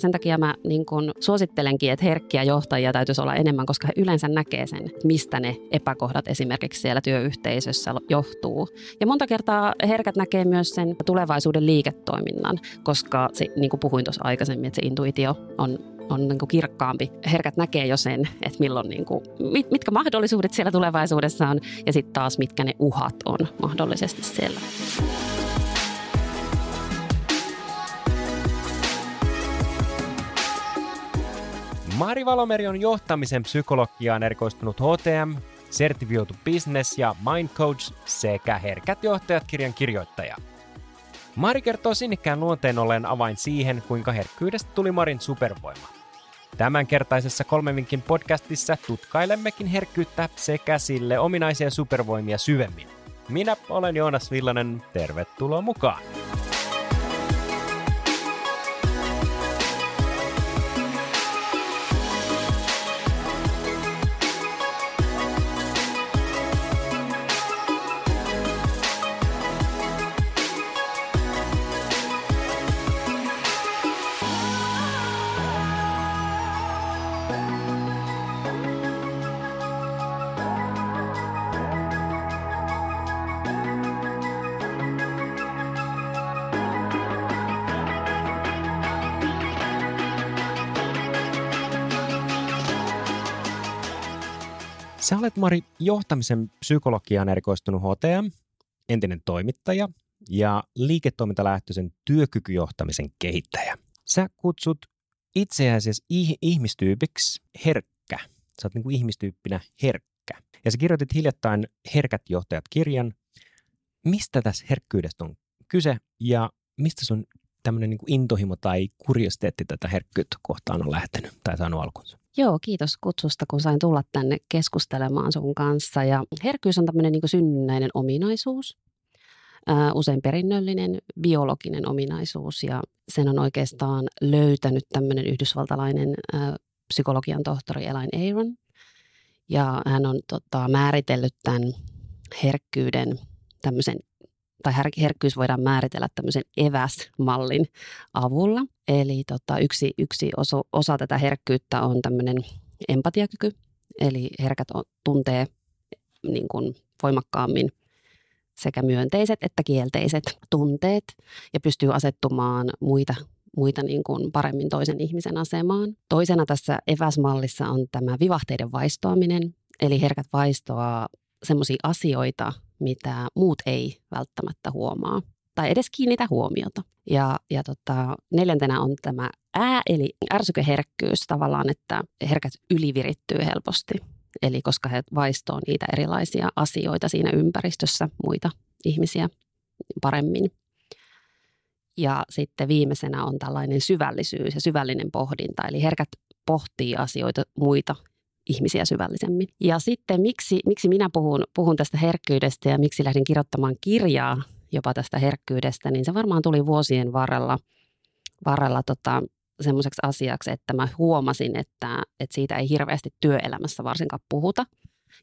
sen takia mä niin kun suosittelenkin, että herkkiä johtajia täytyisi olla enemmän, koska he yleensä näkee sen, mistä ne epäkohdat esimerkiksi siellä työyhteisössä johtuu. Ja monta kertaa herkät näkee myös sen tulevaisuuden liiketoiminnan, koska se, niin kuin puhuin tuossa aikaisemmin, että se intuitio on on niin kuin kirkkaampi. Herkät näkee jo sen, että milloin, niin kuin, mit, mitkä mahdollisuudet siellä tulevaisuudessa on ja sitten taas mitkä ne uhat on mahdollisesti siellä. Mari Valomeri on johtamisen psykologiaan erikoistunut HTM, sertifioitu business- ja mind coach sekä Herkät johtajat kirjan kirjoittaja. Mari kertoo sinnikkään luonteen olleen avain siihen, kuinka herkkyydestä tuli Marin supervoima. Tämänkertaisessa kolmen vinkin podcastissa tutkailemmekin herkkyyttä sekä sille ominaisia supervoimia syvemmin. Minä olen Joonas Villanen, tervetuloa mukaan! Sä olet Mari johtamisen psykologiaan erikoistunut HTM, entinen toimittaja ja liiketoimintalähtöisen työkykyjohtamisen kehittäjä. Sä kutsut itseäsi ihmistyypiksi herkkä. Sä oot niin kuin ihmistyyppinä herkkä. Ja sä kirjoitit hiljattain Herkät johtajat kirjan. Mistä tässä herkkyydestä on kyse ja mistä sun tämmöinen niin intohimo tai kuriositeetti tätä herkkyyttä kohtaan on lähtenyt tai saanut alkunsa? Joo, kiitos kutsusta, kun sain tulla tänne keskustelemaan sun kanssa. Ja herkkyys on tämmöinen niin synnynnäinen ominaisuus, usein perinnöllinen biologinen ominaisuus ja sen on oikeastaan löytänyt tämmöinen yhdysvaltalainen psykologian tohtori Elaine Aaron. Ja hän on tota, määritellyt tämän herkkyyden tämmöisen tai herkkyys voidaan määritellä tämmöisen eväsmallin avulla. Eli tota, yksi, yksi osa, osa tätä herkkyyttä on tämmöinen empatiakyky, eli herkät on, tuntee niin kuin voimakkaammin sekä myönteiset että kielteiset tunteet ja pystyy asettumaan muita, muita niin kuin paremmin toisen ihmisen asemaan. Toisena tässä eväsmallissa on tämä vivahteiden vaistoaminen, eli herkät vaistoaa semmoisia asioita, mitä muut ei välttämättä huomaa tai edes kiinnitä huomiota. Ja, ja tota, neljäntenä on tämä ää, eli ärsykeherkkyys tavallaan, että herkät ylivirittyy helposti. Eli koska he vaistoo niitä erilaisia asioita siinä ympäristössä, muita ihmisiä paremmin. Ja sitten viimeisenä on tällainen syvällisyys ja syvällinen pohdinta, eli herkät pohtii asioita muita ihmisiä syvällisemmin. Ja sitten miksi, miksi minä puhun, puhun tästä herkkyydestä ja miksi lähdin kirjoittamaan kirjaa jopa tästä herkkyydestä, niin se varmaan tuli vuosien varrella, varrella tota, semmoiseksi asiaksi, että mä huomasin, että, että siitä ei hirveästi työelämässä varsinkaan puhuta.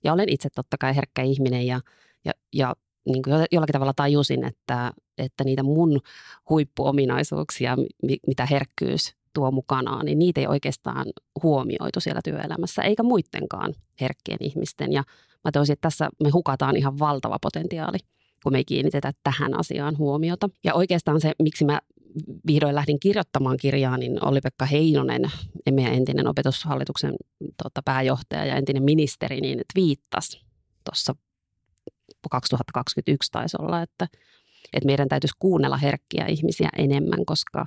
Ja olen itse totta kai herkkä ihminen ja, ja, ja niin kuin jollakin tavalla tajusin, että, että niitä mun huippuominaisuuksia, mitä herkkyys tuo mukanaan, niin niitä ei oikeastaan huomioitu siellä työelämässä, eikä muidenkaan herkkien ihmisten. Ja mä toisin, että tässä me hukataan ihan valtava potentiaali, kun me ei kiinnitetä tähän asiaan huomiota. Ja oikeastaan se, miksi mä vihdoin lähdin kirjoittamaan kirjaa, niin Olli-Pekka Heinonen, meidän entinen opetushallituksen tota, pääjohtaja ja entinen ministeri, niin viittasi tuossa 2021 taisi olla, että, että meidän täytyisi kuunnella herkkiä ihmisiä enemmän, koska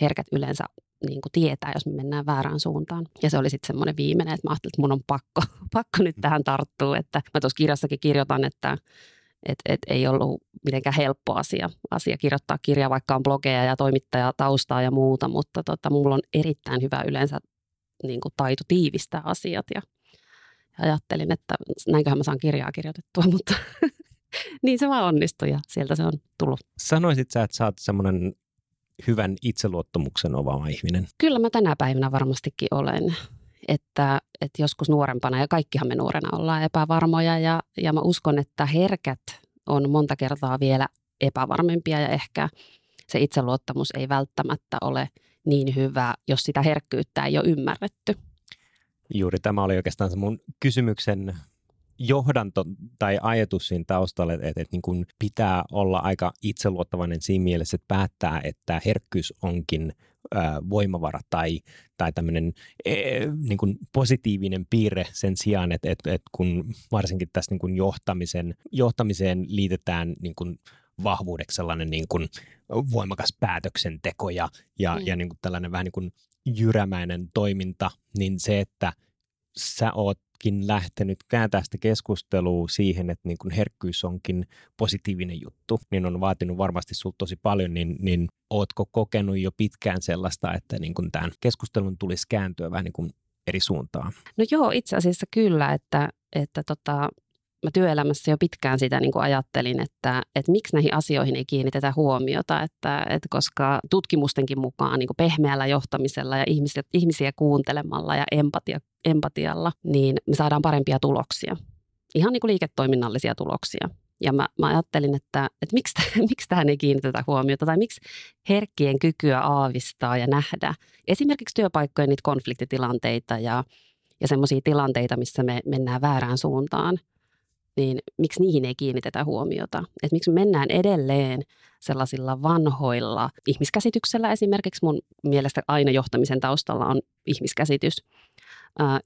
herkät yleensä niin kuin tietää, jos me mennään väärään suuntaan. Ja se oli sitten semmoinen viimeinen, että mä ajattelin, että mun on pakko, pakko nyt tähän tarttua. Että mä tuossa kirjassakin kirjoitan, että et, et ei ollut mitenkään helppo asia, asia kirjoittaa kirjaa, vaikka on blogeja ja toimittaja taustaa ja muuta, mutta tota, mulla on erittäin hyvä yleensä niin kuin taito tiivistää asiat ja, ja ajattelin, että näinköhän mä saan kirjaa kirjoitettua, mutta niin se vaan onnistui ja sieltä se on tullut. Sanoisit sä, että sä oot semmoinen hyvän itseluottamuksen omaava ihminen? Kyllä mä tänä päivänä varmastikin olen. Että, että joskus nuorempana, ja kaikkihan me nuorena ollaan epävarmoja, ja, ja mä uskon, että herkät on monta kertaa vielä epävarmempia, ja ehkä se itseluottamus ei välttämättä ole niin hyvä, jos sitä herkkyyttä ei ole ymmärretty. Juuri tämä oli oikeastaan se mun kysymyksen johdanto tai ajatus siinä taustalla, että, että, että niin kuin pitää olla aika itseluottavainen siinä mielessä, että päättää, että herkkyys onkin voimavara tai, tai tämmöinen e, niin kuin positiivinen piirre sen sijaan, että, että, että kun varsinkin tässä niin kuin johtamisen, johtamiseen liitetään niin kuin vahvuudeksi sellainen niin kuin voimakas päätöksenteko ja, ja, mm. ja niin kuin tällainen vähän niin kuin jyrämäinen toiminta, niin se, että sä oot oletkin lähtenyt kääntää sitä keskustelua siihen, että niin kun herkkyys onkin positiivinen juttu, niin on vaatinut varmasti sulta tosi paljon, niin, niin ootko kokenut jo pitkään sellaista, että niin kun tämän keskustelun tulisi kääntyä vähän niin kuin eri suuntaan? No joo, itse asiassa kyllä, että, että tota, mä työelämässä jo pitkään sitä niin kuin ajattelin, että, että miksi näihin asioihin ei kiinnitetä huomiota, että, että koska tutkimustenkin mukaan niin kuin pehmeällä johtamisella ja ihmisiä, ihmisiä kuuntelemalla ja empatia, empatialla, niin me saadaan parempia tuloksia. Ihan niin kuin liiketoiminnallisia tuloksia. Ja mä, mä ajattelin, että, että miksi, miksi tähän ei kiinnitetä huomiota tai miksi herkkien kykyä aavistaa ja nähdä esimerkiksi työpaikkojen niitä konfliktitilanteita ja, ja semmoisia tilanteita, missä me mennään väärään suuntaan – niin miksi niihin ei kiinnitetä huomiota? Et miksi mennään edelleen sellaisilla vanhoilla ihmiskäsityksellä esimerkiksi mun mielestä aina johtamisen taustalla on ihmiskäsitys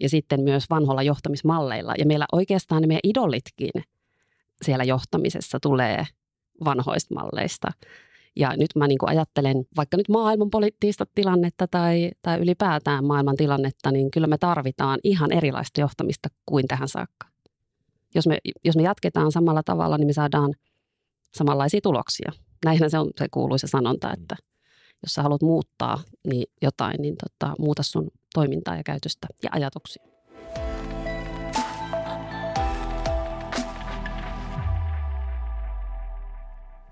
ja sitten myös vanhoilla johtamismalleilla. Ja meillä oikeastaan ne meidän idolitkin siellä johtamisessa tulee vanhoista malleista. Ja nyt mä niin ajattelen vaikka nyt maailmanpoliittista tilannetta tai, tai ylipäätään maailman tilannetta, niin kyllä me tarvitaan ihan erilaista johtamista kuin tähän saakka jos me, jos me jatketaan samalla tavalla, niin me saadaan samanlaisia tuloksia. Näinhän se on se kuuluisa sanonta, että jos sä haluat muuttaa niin jotain, niin tota, muuta sun toimintaa ja käytöstä ja ajatuksia.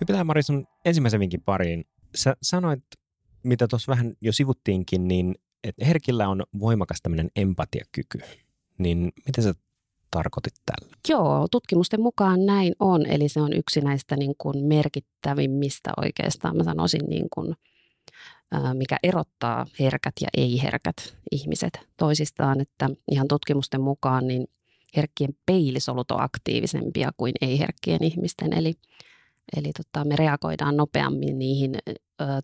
Hypätään Mari sun ensimmäisen vinkin pariin. Sä sanoit, mitä tuossa vähän jo sivuttiinkin, niin että herkillä on voimakas tämmöinen empatiakyky. Niin miten sä tarkoitit tällä? Joo, tutkimusten mukaan näin on. Eli se on yksi näistä niin kuin merkittävimmistä oikeastaan, mä sanoisin, niin kuin, mikä erottaa herkät ja ei-herkät ihmiset toisistaan. Että ihan tutkimusten mukaan niin herkkien peilisolut on aktiivisempia kuin ei-herkkien ihmisten. Eli, eli tota, me reagoidaan nopeammin niihin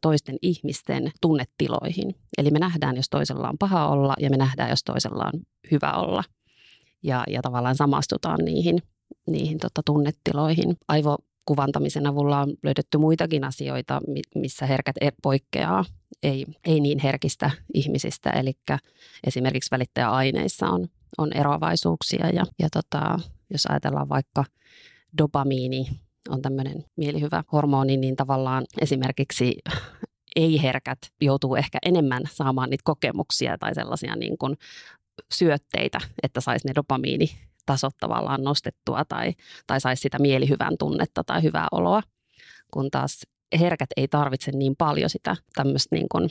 toisten ihmisten tunnetiloihin. Eli me nähdään, jos toisella on paha olla ja me nähdään, jos toisella on hyvä olla – ja, ja tavallaan samastutaan niihin, niihin tota, tunnetiloihin. Aivokuvantamisen avulla on löydetty muitakin asioita, missä herkät er, poikkeaa ei, ei niin herkistä ihmisistä. Eli esimerkiksi välittäjäaineissa on, on eroavaisuuksia ja, ja tota, jos ajatellaan vaikka dopamiini on tämmöinen mielihyvä hormoni, niin tavallaan esimerkiksi ei-herkät joutuu ehkä enemmän saamaan niitä kokemuksia tai sellaisia niin kuin syötteitä, että saisi ne dopamiinitasot tavallaan nostettua tai, tai saisi sitä mielihyvän tunnetta tai hyvää oloa, kun taas herkät ei tarvitse niin paljon sitä tämmöistä niin kuin,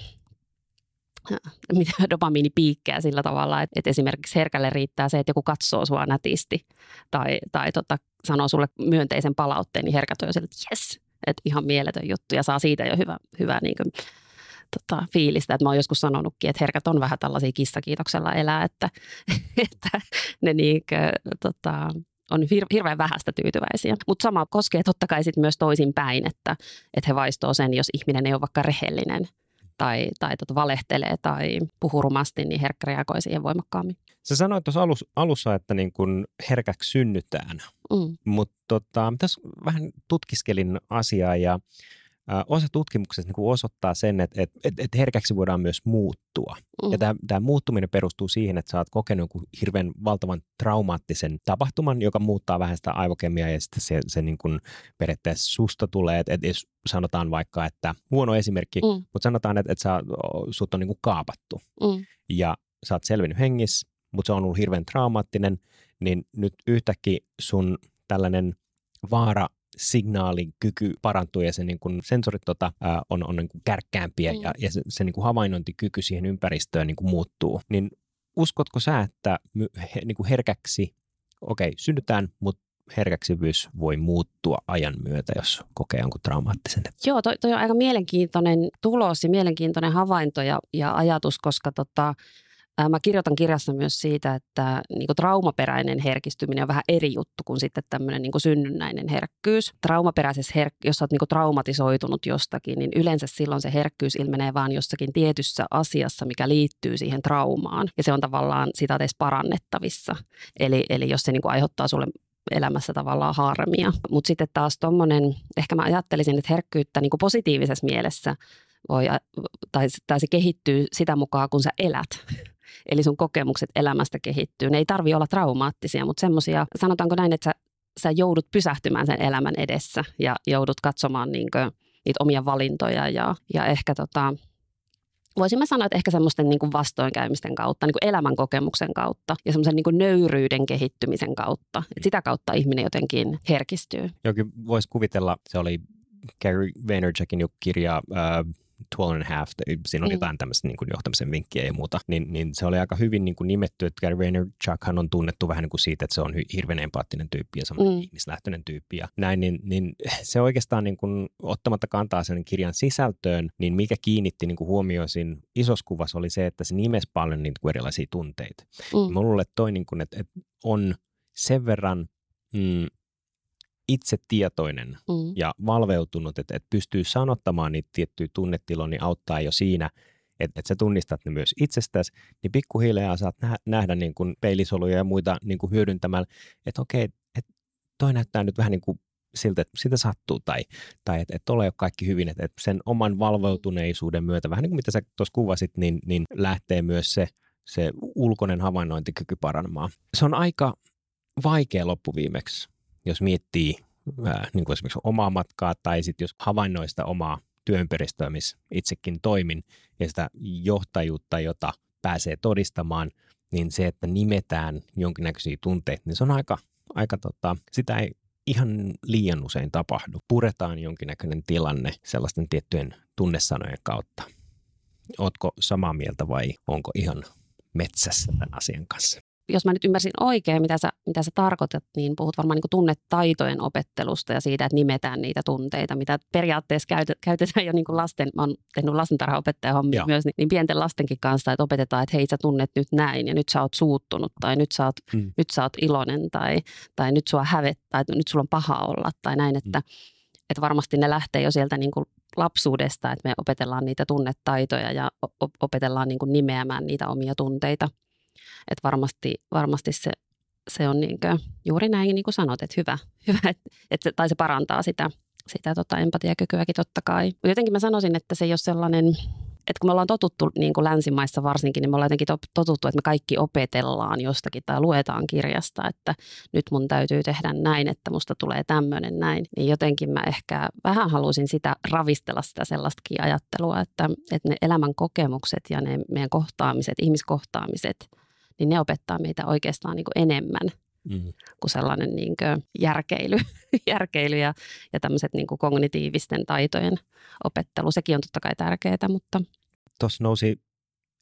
dopamiinipiikkejä sillä tavalla, että, että esimerkiksi herkälle riittää se, että joku katsoo sua nätisti tai, tai tota, sanoo sulle myönteisen palautteen, niin herkät on jo sille, että jes, että ihan mieletön juttu ja saa siitä jo hyvä, hyvä niin kuin tota, fiilistä. Että mä oon joskus sanonutkin, että herkät on vähän tällaisia kissakiitoksella elää, että, että ne niinkö, tota, on hir- hirveän vähäistä tyytyväisiä. Mutta sama koskee totta kai sit myös toisinpäin, että, että he vaistoo sen, jos ihminen ei ole vaikka rehellinen tai, tai tota valehtelee tai puhuu rumasti, niin herkkä reagoi siihen voimakkaammin. Sä sanoit tuossa alus, alussa, että niin kun herkäksi synnytään, mm. mutta tota, tässä vähän tutkiskelin asiaa ja osa tutkimuksesta niin osoittaa sen, että, että, että, että herkäksi voidaan myös muuttua. Mm. Ja tämä, tämä muuttuminen perustuu siihen, että sä oot kokenut jonkun hirveän valtavan traumaattisen tapahtuman, joka muuttaa vähän sitä aivokemiaa ja sitten se, se niin kuin periaatteessa susta tulee, että, että jos sanotaan vaikka, että huono esimerkki, mm. mutta sanotaan, että, että sä, sut on niin kuin kaapattu mm. ja sä oot selvinnyt hengissä, mutta se on ollut hirveän traumaattinen, niin nyt yhtäkkiä sun tällainen vaara signaalin kyky parantuu ja se niin kuin sensorit tota, on, on niin kuin kärkkäämpiä mm. ja, ja se, se niin kuin havainnointikyky siihen ympäristöön niin kuin muuttuu. Niin uskotko sä, että he, niin kuin herkäksi, okei, okay, synnytään, mutta herkäksyvyys voi muuttua ajan myötä, jos kokee jonkun traumaattisen? Joo, toi, toi on aika mielenkiintoinen tulos ja mielenkiintoinen havainto ja, ja ajatus, koska tota, Mä kirjoitan kirjassa myös siitä, että niin kuin traumaperäinen herkistyminen on vähän eri juttu kuin sitten tämmöinen niin kuin synnynnäinen herkkyys. Traumaperäisessä, her- jos olet niin kuin traumatisoitunut jostakin, niin yleensä silloin se herkkyys ilmenee vaan jossakin tietyssä asiassa, mikä liittyy siihen traumaan. Ja se on tavallaan sitä edes parannettavissa. Eli, eli jos se niin kuin aiheuttaa sulle elämässä tavallaan harmia. Mutta sitten taas tuommoinen, ehkä mä ajattelisin, että herkkyyttä niin kuin positiivisessa mielessä voi, tai, tai se kehittyy sitä mukaan, kun sä elät. Eli sun kokemukset elämästä kehittyy. Ne ei tarvi olla traumaattisia, mutta semmoisia, sanotaanko näin, että sä, sä joudut pysähtymään sen elämän edessä ja joudut katsomaan niin kuin, niitä omia valintoja ja, ja ehkä tota, voisin mä sanoa, että ehkä semmoisten niin vastoinkäymisten kautta, niin kuin elämän kokemuksen kautta ja semmoisen niin nöyryyden kehittymisen kautta. Et sitä kautta ihminen jotenkin herkistyy. Jokin voisi kuvitella, se oli Gary Vaynerchukin kirja uh, 12 and a half, siinä on mm. jotain tämmöistä niin kuin johtamisen vinkkiä ja muuta, niin, niin se oli aika hyvin niin kuin nimetty, että Gary Vaynerchukhan on tunnettu vähän niin kuin siitä, että se on hirveän empaattinen tyyppi ja semmoinen mm. ihmislähtöinen tyyppi ja näin, niin, niin se oikeastaan niin kuin, ottamatta kantaa sen kirjan sisältöön, niin mikä kiinnitti niin kuin huomioon siinä isossa kuvassa oli se, että se nimesi paljon niin kuin erilaisia tunteita. Mm. Mä luulen, että toi niin kuin, että, että on sen verran mm, itse tietoinen mm. ja valveutunut, että, että pystyy sanottamaan niitä tiettyjä tunnetiloja, niin auttaa jo siinä, että, että sä tunnistat ne myös itsestäsi, niin pikkuhiljaa saat nähdä, nähdä niin kuin peilisoluja ja muita niin kuin hyödyntämällä, että okei, että toi näyttää nyt vähän niin kuin siltä, että sitä sattuu tai, tai että, että ole kaikki hyvin, että, että sen oman valveutuneisuuden myötä, vähän niin kuin mitä sä tuossa kuvasit, niin, niin lähtee myös se, se ulkoinen havainnointikyky paranemaan. Se on aika vaikea loppuviimeksi miettii ää, niin kuin esimerkiksi omaa matkaa tai sitten jos havainnoista omaa työympäristöä, missä itsekin toimin ja sitä johtajuutta, jota pääsee todistamaan, niin se, että nimetään jonkinnäköisiä tunteita, niin se on aika, aika tota, sitä ei ihan liian usein tapahdu. Puretaan jonkinnäköinen tilanne sellaisten tiettyjen tunnesanojen kautta. Ootko samaa mieltä vai onko ihan metsässä tämän asian kanssa? Jos mä nyt ymmärsin oikein, mitä sä, mitä sä tarkoitat, niin puhut varmaan niin tunnetaitojen opettelusta ja siitä, että nimetään niitä tunteita, mitä periaatteessa käytet, käytetään jo niin kuin lasten, mä oon tehnyt lastentarhaopettajan hommia myös, niin, niin pienten lastenkin kanssa, että opetetaan, että hei sä tunnet nyt näin ja nyt sä oot suuttunut tai nyt sä oot, mm. nyt sä oot iloinen tai, tai nyt sua hävettää tai nyt sulla on paha olla tai näin, että, mm. että varmasti ne lähtee jo sieltä niin kuin lapsuudesta, että me opetellaan niitä tunnetaitoja ja opetellaan niin kuin nimeämään niitä omia tunteita – että varmasti, varmasti se, se on niin kuin, juuri näin, niin kuin sanot, että hyvä, hyvä että, että, tai se parantaa sitä, sitä tota empatiakykyäkin totta kai. Mutta jotenkin mä sanoisin, että se ei ole sellainen, että kun me ollaan totuttu niin kuin länsimaissa varsinkin, niin me ollaan jotenkin totuttu, että me kaikki opetellaan jostakin tai luetaan kirjasta, että nyt mun täytyy tehdä näin, että musta tulee tämmöinen näin. Niin jotenkin mä ehkä vähän haluaisin sitä ravistella sitä sellaistakin ajattelua, että, että ne elämän kokemukset ja ne meidän kohtaamiset, ihmiskohtaamiset – niin ne opettaa meitä oikeastaan niin kuin enemmän mm. kuin sellainen niin kuin järkeily, järkeily ja, ja tämmöiset niin kuin kognitiivisten taitojen opettelu. Sekin on totta kai tärkeää, mutta... Tuossa nousi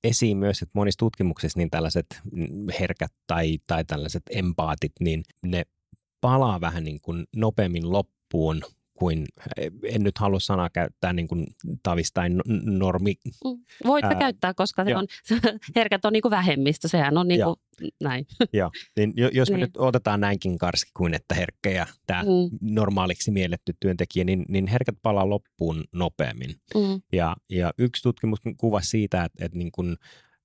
esiin myös, että monissa tutkimuksissa niin tällaiset herkät tai, tai tällaiset empaatit, niin ne palaa vähän niin kuin nopeammin loppuun kuin, en nyt halua sanaa käyttää niin kuin tavistain normi. Mm, voit ää, käyttää, koska se on, herkät on niin kuin vähemmistö, sehän on niin kuin näin. Joo, niin jos me niin. nyt otetaan näinkin karski kuin, että herkkä ja tämä mm. normaaliksi mielletty työntekijä, niin, niin herkät palaa loppuun nopeammin. Mm. Ja, ja yksi tutkimus kuvasi siitä, että, että niin kuin,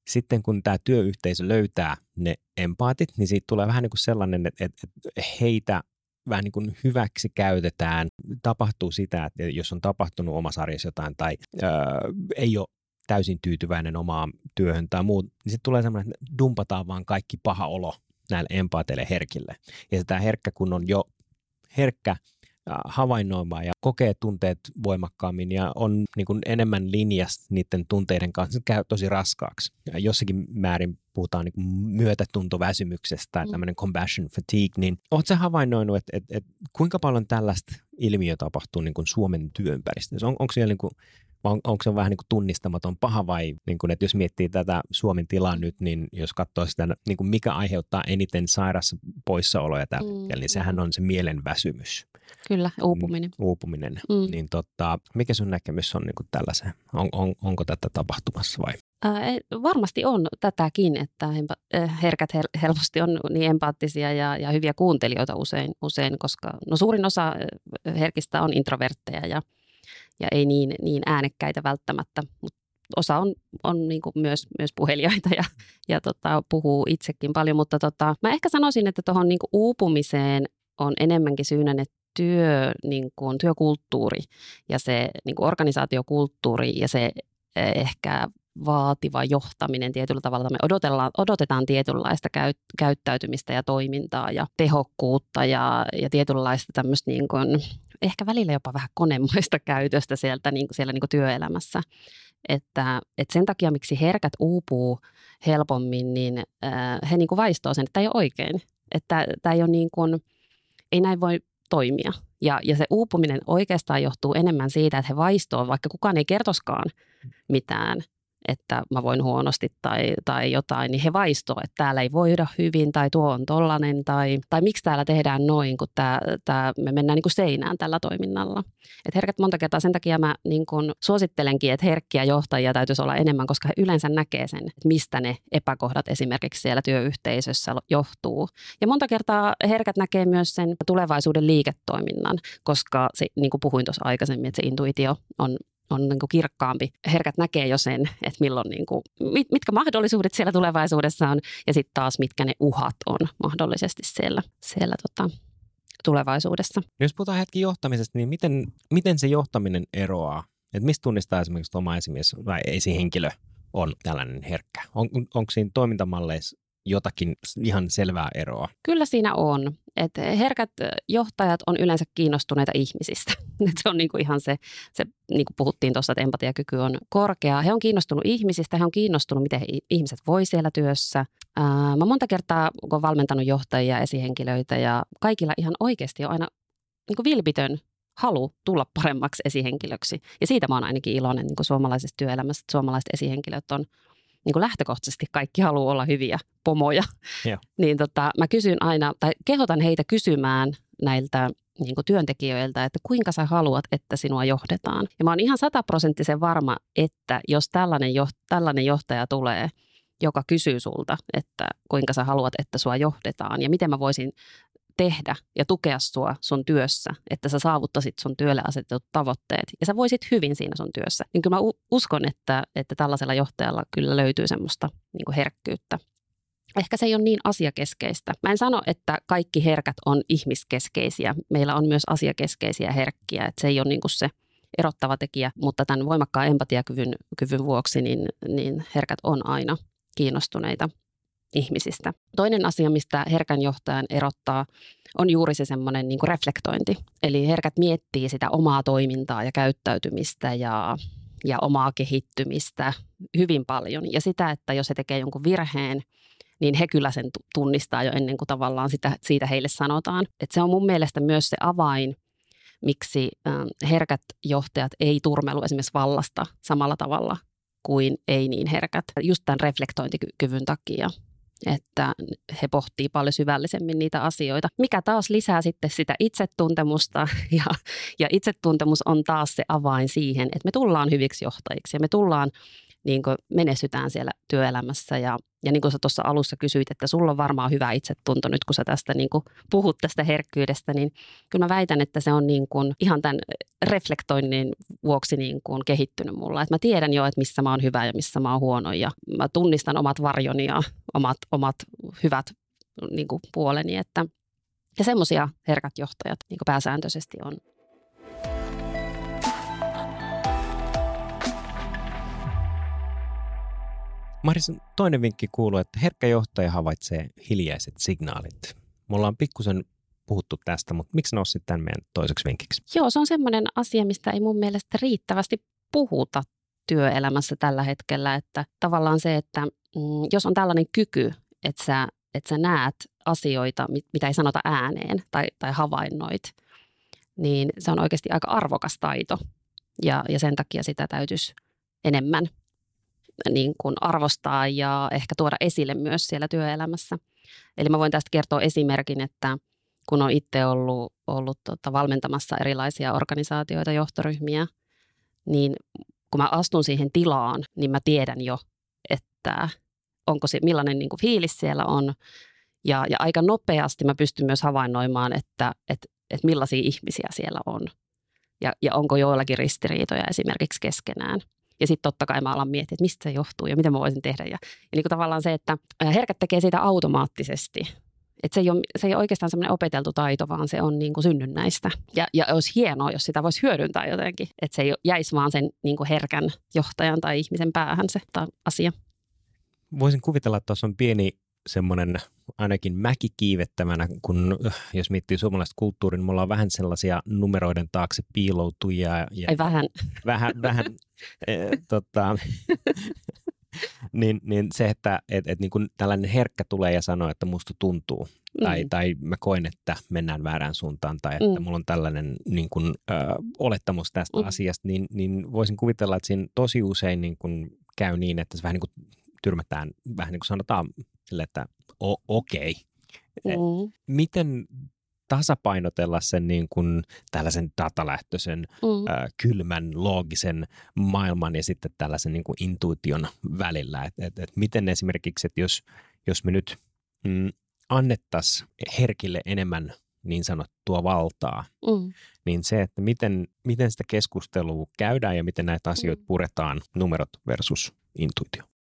sitten kun tämä työyhteisö löytää ne empaatit, niin siitä tulee vähän niin kuin sellainen, että, että heitä vähän niin kuin hyväksi käytetään. Tapahtuu sitä, että jos on tapahtunut omassa arjessa jotain tai öö, ei ole täysin tyytyväinen omaan työhön tai muut, niin sitten tulee semmoinen, että dumpataan vaan kaikki paha olo näille empaateille herkille. Ja tämä herkkä, kun on jo herkkä havainnoimaan ja kokee tunteet voimakkaammin ja on niin kuin enemmän linjassa niiden tunteiden kanssa, se käy tosi raskaaksi. Ja jossakin määrin puhutaan niin kuin myötätuntoväsymyksestä tai mm. tämmöinen compassion fatigue, niin oletko havainnoinut, että, että, että kuinka paljon tällaista ilmiö tapahtuu niin kuin Suomen työympäristössä? On, onko siellä niin kuin, on, onko se vähän niin kuin tunnistamaton paha vai niin kuin, että jos miettii tätä Suomen tilaa nyt, niin jos katsoo sitä, niin kuin mikä aiheuttaa eniten sairassa poissaoloja tällä mm. hetkellä, niin sehän on se mielen väsymys. Kyllä, uupuminen. Mm, uupuminen. Mm. Niin tota, mikä sun näkemys on niin kuin tällaisen? On, on, onko tätä tapahtumassa vai? Ää, varmasti on tätäkin, että herkät helposti on niin empaattisia ja, ja hyviä kuuntelijoita usein, usein, koska no suurin osa herkistä on introvertteja ja, ja ei niin, niin äänekkäitä välttämättä, mutta osa on, on niin kuin myös, myös puheliaita ja, ja tota, puhuu itsekin paljon, mutta tota, mä ehkä sanoisin, että tuohon niin uupumiseen on enemmänkin syynä ne työ, niin kuin, työkulttuuri ja se niin kuin organisaatiokulttuuri ja se eh, ehkä vaativa johtaminen tietyllä tavalla. Me odotellaan, odotetaan tietynlaista käy, käyttäytymistä ja toimintaa ja tehokkuutta ja, ja tietynlaista tämmöistä niin kuin, ehkä välillä jopa vähän konemaista käytöstä sieltä, niin, siellä niin kuin työelämässä. Että, että sen takia, miksi herkät uupuu helpommin, niin äh, he niin kuin vaistoo sen, että tämä ei ole oikein. Että tämä ei ole niin kuin, ei näin voi toimia. Ja, ja se uupuminen oikeastaan johtuu enemmän siitä, että he vaistoo, vaikka kukaan ei kertoskaan mitään – että mä voin huonosti tai, tai jotain, niin he vaistoo, että täällä ei voida hyvin tai tuo on tollanen tai, tai miksi täällä tehdään noin, kun tää, tää, me mennään niin kuin seinään tällä toiminnalla. Et herkät monta kertaa sen takia mä niin kuin suosittelenkin, että herkkiä johtajia täytyisi olla enemmän, koska he yleensä näkee sen, että mistä ne epäkohdat esimerkiksi siellä työyhteisössä johtuu. Ja monta kertaa herkät näkee myös sen tulevaisuuden liiketoiminnan, koska se, niin kuin puhuin tuossa aikaisemmin, että se intuitio on on niin kuin kirkkaampi. Herkät näkee jo sen, että milloin, niin kuin, mit, mitkä mahdollisuudet siellä tulevaisuudessa on ja sitten taas mitkä ne uhat on mahdollisesti siellä, siellä tota, tulevaisuudessa. Jos puhutaan hetki johtamisesta, niin miten, miten se johtaminen eroaa? Et mistä tunnistaa esimerkiksi oma esimies vai esihenkilö on tällainen herkkä? On, onko siinä toimintamalleissa jotakin ihan selvää eroa? Kyllä siinä on. Et herkät johtajat on yleensä kiinnostuneita ihmisistä. Et se on niinku ihan se, se niin kuin puhuttiin tuossa, että empatiakyky on korkea. He on kiinnostunut ihmisistä, he on kiinnostunut, miten ihmiset voi siellä työssä. Ää, mä monta kertaa olen valmentanut johtajia, esihenkilöitä ja kaikilla ihan oikeasti on aina niin kuin vilpitön halu tulla paremmaksi esihenkilöksi. Ja siitä mä oon ainakin iloinen niin kuin suomalaisessa työelämässä, että suomalaiset esihenkilöt on niin kuin lähtökohtaisesti kaikki haluaa olla hyviä pomoja. Joo. niin tota, mä kysyn aina, tai kehotan heitä kysymään näiltä niin kuin työntekijöiltä, että kuinka sä haluat, että sinua johdetaan. Ja mä oon ihan sataprosenttisen varma, että jos tällainen, jo, tällainen johtaja tulee, joka kysyy sulta, että kuinka sä haluat, että sua johdetaan ja miten mä voisin tehdä ja tukea sua sun työssä, että sä saavuttasit sun työlle asetetut tavoitteet ja sä voisit hyvin siinä sun työssä. Niin kyllä mä uskon, että, että tällaisella johtajalla kyllä löytyy semmoista niin herkkyyttä. Ehkä se ei ole niin asiakeskeistä. Mä en sano, että kaikki herkät on ihmiskeskeisiä. Meillä on myös asiakeskeisiä herkkiä, että se ei ole niin kuin se erottava tekijä, mutta tämän voimakkaan empatiakyvyn kyvyn vuoksi niin, niin herkät on aina kiinnostuneita ihmisistä. Toinen asia, mistä herkän johtajan erottaa, on juuri se semmoinen niin reflektointi. Eli herkät miettii sitä omaa toimintaa ja käyttäytymistä ja, ja omaa kehittymistä hyvin paljon. Ja sitä, että jos he tekee jonkun virheen, niin he kyllä sen tunnistaa jo ennen kuin tavallaan sitä, siitä heille sanotaan. Et se on mun mielestä myös se avain, miksi herkät johtajat ei turmelu esimerkiksi vallasta samalla tavalla kuin ei niin herkät, just tämän reflektointikyvyn takia että he pohtii paljon syvällisemmin niitä asioita, mikä taas lisää sitten sitä itsetuntemusta. Ja, ja itsetuntemus on taas se avain siihen, että me tullaan hyviksi johtajiksi ja me tullaan niin kuin menestytään siellä työelämässä. Ja, ja niin kuin sä tuossa alussa kysyit, että sulla on varmaan hyvä itsetunto nyt, kun sä tästä niin kuin puhut tästä herkkyydestä, niin kyllä mä väitän, että se on niin kuin ihan tämän reflektoinnin vuoksi niin kuin kehittynyt mulla. Että mä tiedän jo, että missä mä oon hyvä ja missä mä oon huono ja mä tunnistan omat varjoni ja omat, omat hyvät niin kuin puoleni. Että, ja semmoisia herkät johtajat niin kuin pääsääntöisesti on. Maris, toinen vinkki kuuluu, että herkkä johtaja havaitsee hiljaiset signaalit. Mulla on pikkusen puhuttu tästä, mutta miksi nostit tämän meidän toiseksi vinkiksi? Joo, se on semmoinen asia, mistä ei mun mielestä riittävästi puhuta työelämässä tällä hetkellä, että tavallaan se, että mm, jos on tällainen kyky, että sä, että sä näet asioita, mitä ei sanota ääneen tai, tai havainnoit, niin se on oikeasti aika arvokas taito. Ja, ja sen takia sitä täytyisi enemmän niin kuin arvostaa ja ehkä tuoda esille myös siellä työelämässä. Eli mä voin tästä kertoa esimerkin, että kun olen itse ollut, ollut tota, valmentamassa erilaisia organisaatioita, johtoryhmiä, niin kun mä astun siihen tilaan, niin mä tiedän jo, että onko se, millainen niin kuin fiilis siellä on. Ja, ja aika nopeasti mä pystyn myös havainnoimaan, että, että, että millaisia ihmisiä siellä on. Ja, ja onko joillakin ristiriitoja esimerkiksi keskenään. Ja sitten totta kai mä alan miettiä, että mistä se johtuu ja mitä mä voisin tehdä. Ja, ja niin kuin tavallaan se, että herkät tekee siitä automaattisesti. Että se ei, ole, se ei ole oikeastaan semmoinen opeteltu taito, vaan se on niin kuin synnynnäistä. Ja, ja olisi hienoa, jos sitä voisi hyödyntää jotenkin. Että se ei jäisi vaan sen niin kuin herkän johtajan tai ihmisen päähän se asia. Voisin kuvitella, että tuossa on pieni semmoinen ainakin mäki kiivettävänä, kun jos miettii suomalaista kulttuuria, niin me ollaan vähän sellaisia numeroiden taakse piiloutujia. Ja Ai vähän. Vähän, vähän e, tota, niin, niin se, että et, et niin kun tällainen herkkä tulee ja sanoo, että musta tuntuu, mm. tai, tai mä koen, että mennään väärään suuntaan, tai että mm. mulla on tällainen niin kun, ö, olettamus tästä mm. asiasta, niin, niin voisin kuvitella, että siinä tosi usein niin kun käy niin, että se vähän niin kuin tyrmätään, vähän niin kuin sanotaan sille, että o- okei. Okay. Mm. Miten tasapainotella sen niin kuin tällaisen datalähtöisen, mm. äh, kylmän, loogisen maailman ja sitten tällaisen niin kuin intuition välillä. Et, et, et miten esimerkiksi, että jos, jos me nyt mm, annettaisiin herkille enemmän niin sanottua valtaa, mm. niin se, että miten, miten sitä keskustelua käydään ja miten näitä asioita mm. puretaan, numerot versus intuitio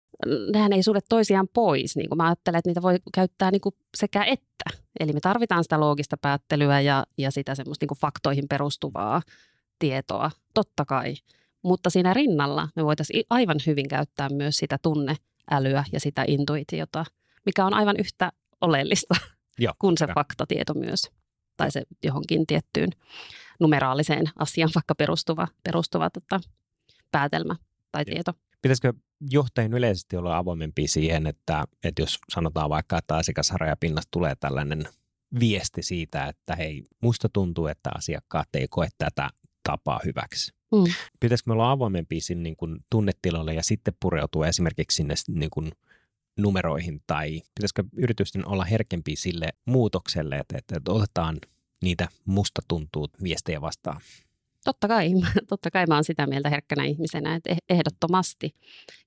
nehän ei sulle toisiaan pois. Niin kuin mä ajattelen, että niitä voi käyttää niin kuin sekä että. Eli me tarvitaan sitä loogista päättelyä ja, ja sitä semmoista niin kuin faktoihin perustuvaa tietoa, totta kai. Mutta siinä rinnalla me voitaisiin aivan hyvin käyttää myös sitä tunneälyä ja sitä intuitiota, mikä on aivan yhtä oleellista Joo, kuin se ja. faktatieto myös. Tai se johonkin tiettyyn numeraaliseen asiaan vaikka perustuva, perustuva tota, päätelmä tai Joo. tieto. Pitäisikö johtajien yleisesti olla avoimempi siihen, että, että jos sanotaan vaikka, että asiakasrajapinnasta tulee tällainen viesti siitä, että hei, musta tuntuu, että asiakkaat ei koe tätä tapaa hyväksi. Mm. Pitäisikö me olla avoimempi sinne niin kuin tunnetiloille ja sitten pureutua esimerkiksi sinne niin kuin numeroihin tai pitäisikö yritysten olla herkempi sille muutokselle, että, että otetaan niitä musta tuntuu viestejä vastaan? Totta kai, totta kai mä oon sitä mieltä herkkänä ihmisenä, että eh, ehdottomasti.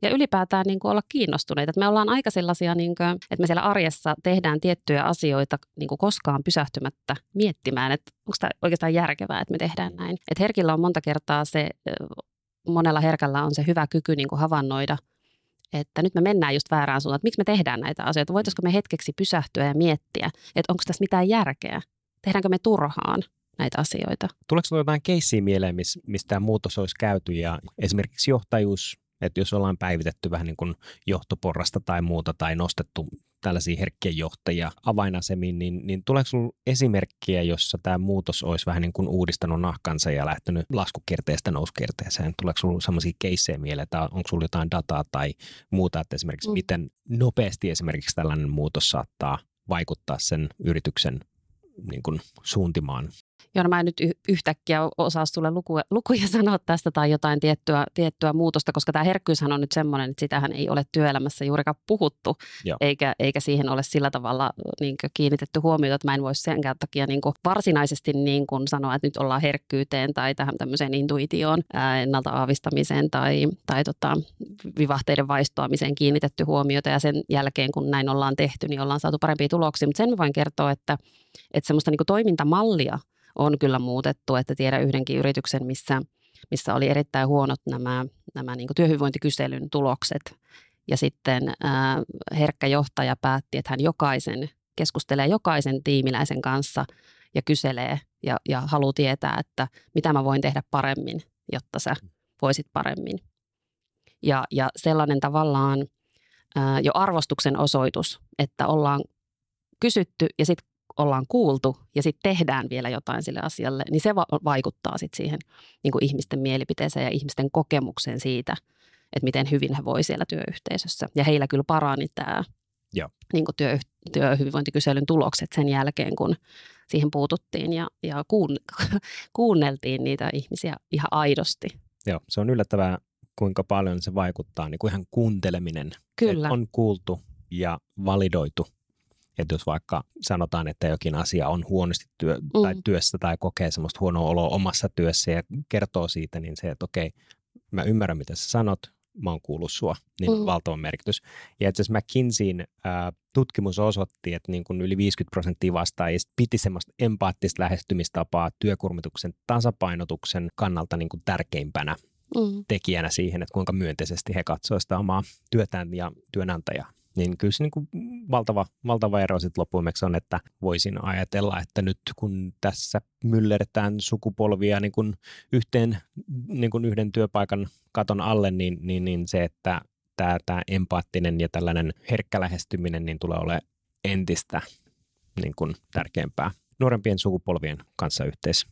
Ja ylipäätään niin kuin olla kiinnostuneita. Me ollaan aika sellaisia, niin kuin, että me siellä arjessa tehdään tiettyjä asioita niin kuin koskaan pysähtymättä miettimään, että onko tämä oikeastaan järkevää, että me tehdään näin. Että herkillä on monta kertaa se, monella herkällä on se hyvä kyky niin kuin havainnoida, että nyt me mennään just väärään suuntaan, että miksi me tehdään näitä asioita. Voitaisiko me hetkeksi pysähtyä ja miettiä, että onko tässä mitään järkeä? Tehdäänkö me turhaan? Näitä asioita. Tuleeko sinulla jotain keissiä mieleen, mistä tämä muutos olisi käyty ja esimerkiksi johtajuus, että jos ollaan päivitetty vähän niin kuin johtoporrasta tai muuta tai nostettu tällaisia herkkiä johtajia avainasemiin, niin, niin tuleeko sinulla esimerkkiä, jossa tämä muutos olisi vähän niin kuin uudistanut nahkansa ja lähtenyt laskukierteestä nouskierteeseen? Tuleeko sinulla sellaisia keissejä mieleen, että onko sinulla jotain dataa tai muuta, että esimerkiksi mm. miten nopeasti esimerkiksi tällainen muutos saattaa vaikuttaa sen yrityksen niin kuin suuntimaan Joo, mä en nyt yhtäkkiä osaa sulle lukuja, lukuja sanoa tästä tai jotain tiettyä, tiettyä muutosta, koska tämä herkkyyshän on nyt semmoinen, että sitähän ei ole työelämässä juurikaan puhuttu, eikä, eikä siihen ole sillä tavalla niin kiinnitetty huomiota, että mä en voisi senkään takia niin varsinaisesti niin kuin sanoa, että nyt ollaan herkkyyteen tai tähän tämmöiseen intuitioon, ää, ennalta aavistamiseen tai, tai tota, vivahteiden vaistoamiseen kiinnitetty huomiota. Ja sen jälkeen, kun näin ollaan tehty, niin ollaan saatu parempia tuloksia, mutta sen voin kertoa, että, että semmoista niin toimintamallia, on kyllä muutettu, että tiedän yhdenkin yrityksen, missä, missä oli erittäin huonot nämä, nämä niin työhyvinvointikyselyn tulokset. Ja sitten ää, herkkä johtaja päätti, että hän jokaisen keskustelee jokaisen tiimiläisen kanssa ja kyselee ja, ja haluaa tietää, että mitä mä voin tehdä paremmin, jotta sä voisit paremmin. Ja, ja sellainen tavallaan ää, jo arvostuksen osoitus, että ollaan kysytty ja sitten ollaan kuultu ja sitten tehdään vielä jotain sille asialle, niin se va- vaikuttaa sitten siihen niin kuin ihmisten mielipiteeseen ja ihmisten kokemukseen siitä, että miten hyvin he voi siellä työyhteisössä. Ja heillä kyllä parani tämä niin kuin työ, työhyvinvointikyselyn tulokset sen jälkeen, kun siihen puututtiin ja, ja kuun, kuunneltiin niitä ihmisiä ihan aidosti. Joo, se on yllättävää, kuinka paljon se vaikuttaa, niin kuin ihan kuunteleminen. Kyllä. on kuultu ja validoitu. Että jos vaikka sanotaan, että jokin asia on huonosti työ, mm. tai työssä tai kokee semmoista huonoa oloa omassa työssä ja kertoo siitä, niin se, että okei, mä ymmärrän mitä sä sanot, mä oon kuullut sua, niin mm. valtava merkitys. Ja itse asiassa McKinseyin ää, tutkimus osoitti, että niin kuin yli 50 prosenttia vastaajista piti semmoista empaattista lähestymistapaa työkurmituksen tasapainotuksen kannalta niin kuin tärkeimpänä mm. tekijänä siihen, että kuinka myönteisesti he katsoivat sitä omaa työtään ja työnantajaa. Niin kyllä se niin kuin valtava, valtava ero sitten loppuimeksi on, että voisin ajatella, että nyt kun tässä myllertään sukupolvia niin kuin yhteen, niin kuin yhden työpaikan katon alle, niin, niin, niin se, että tämä, tämä empaattinen ja tällainen herkkä lähestyminen niin tulee olemaan entistä niin kuin tärkeämpää nuorempien sukupolvien kanssa yhteis,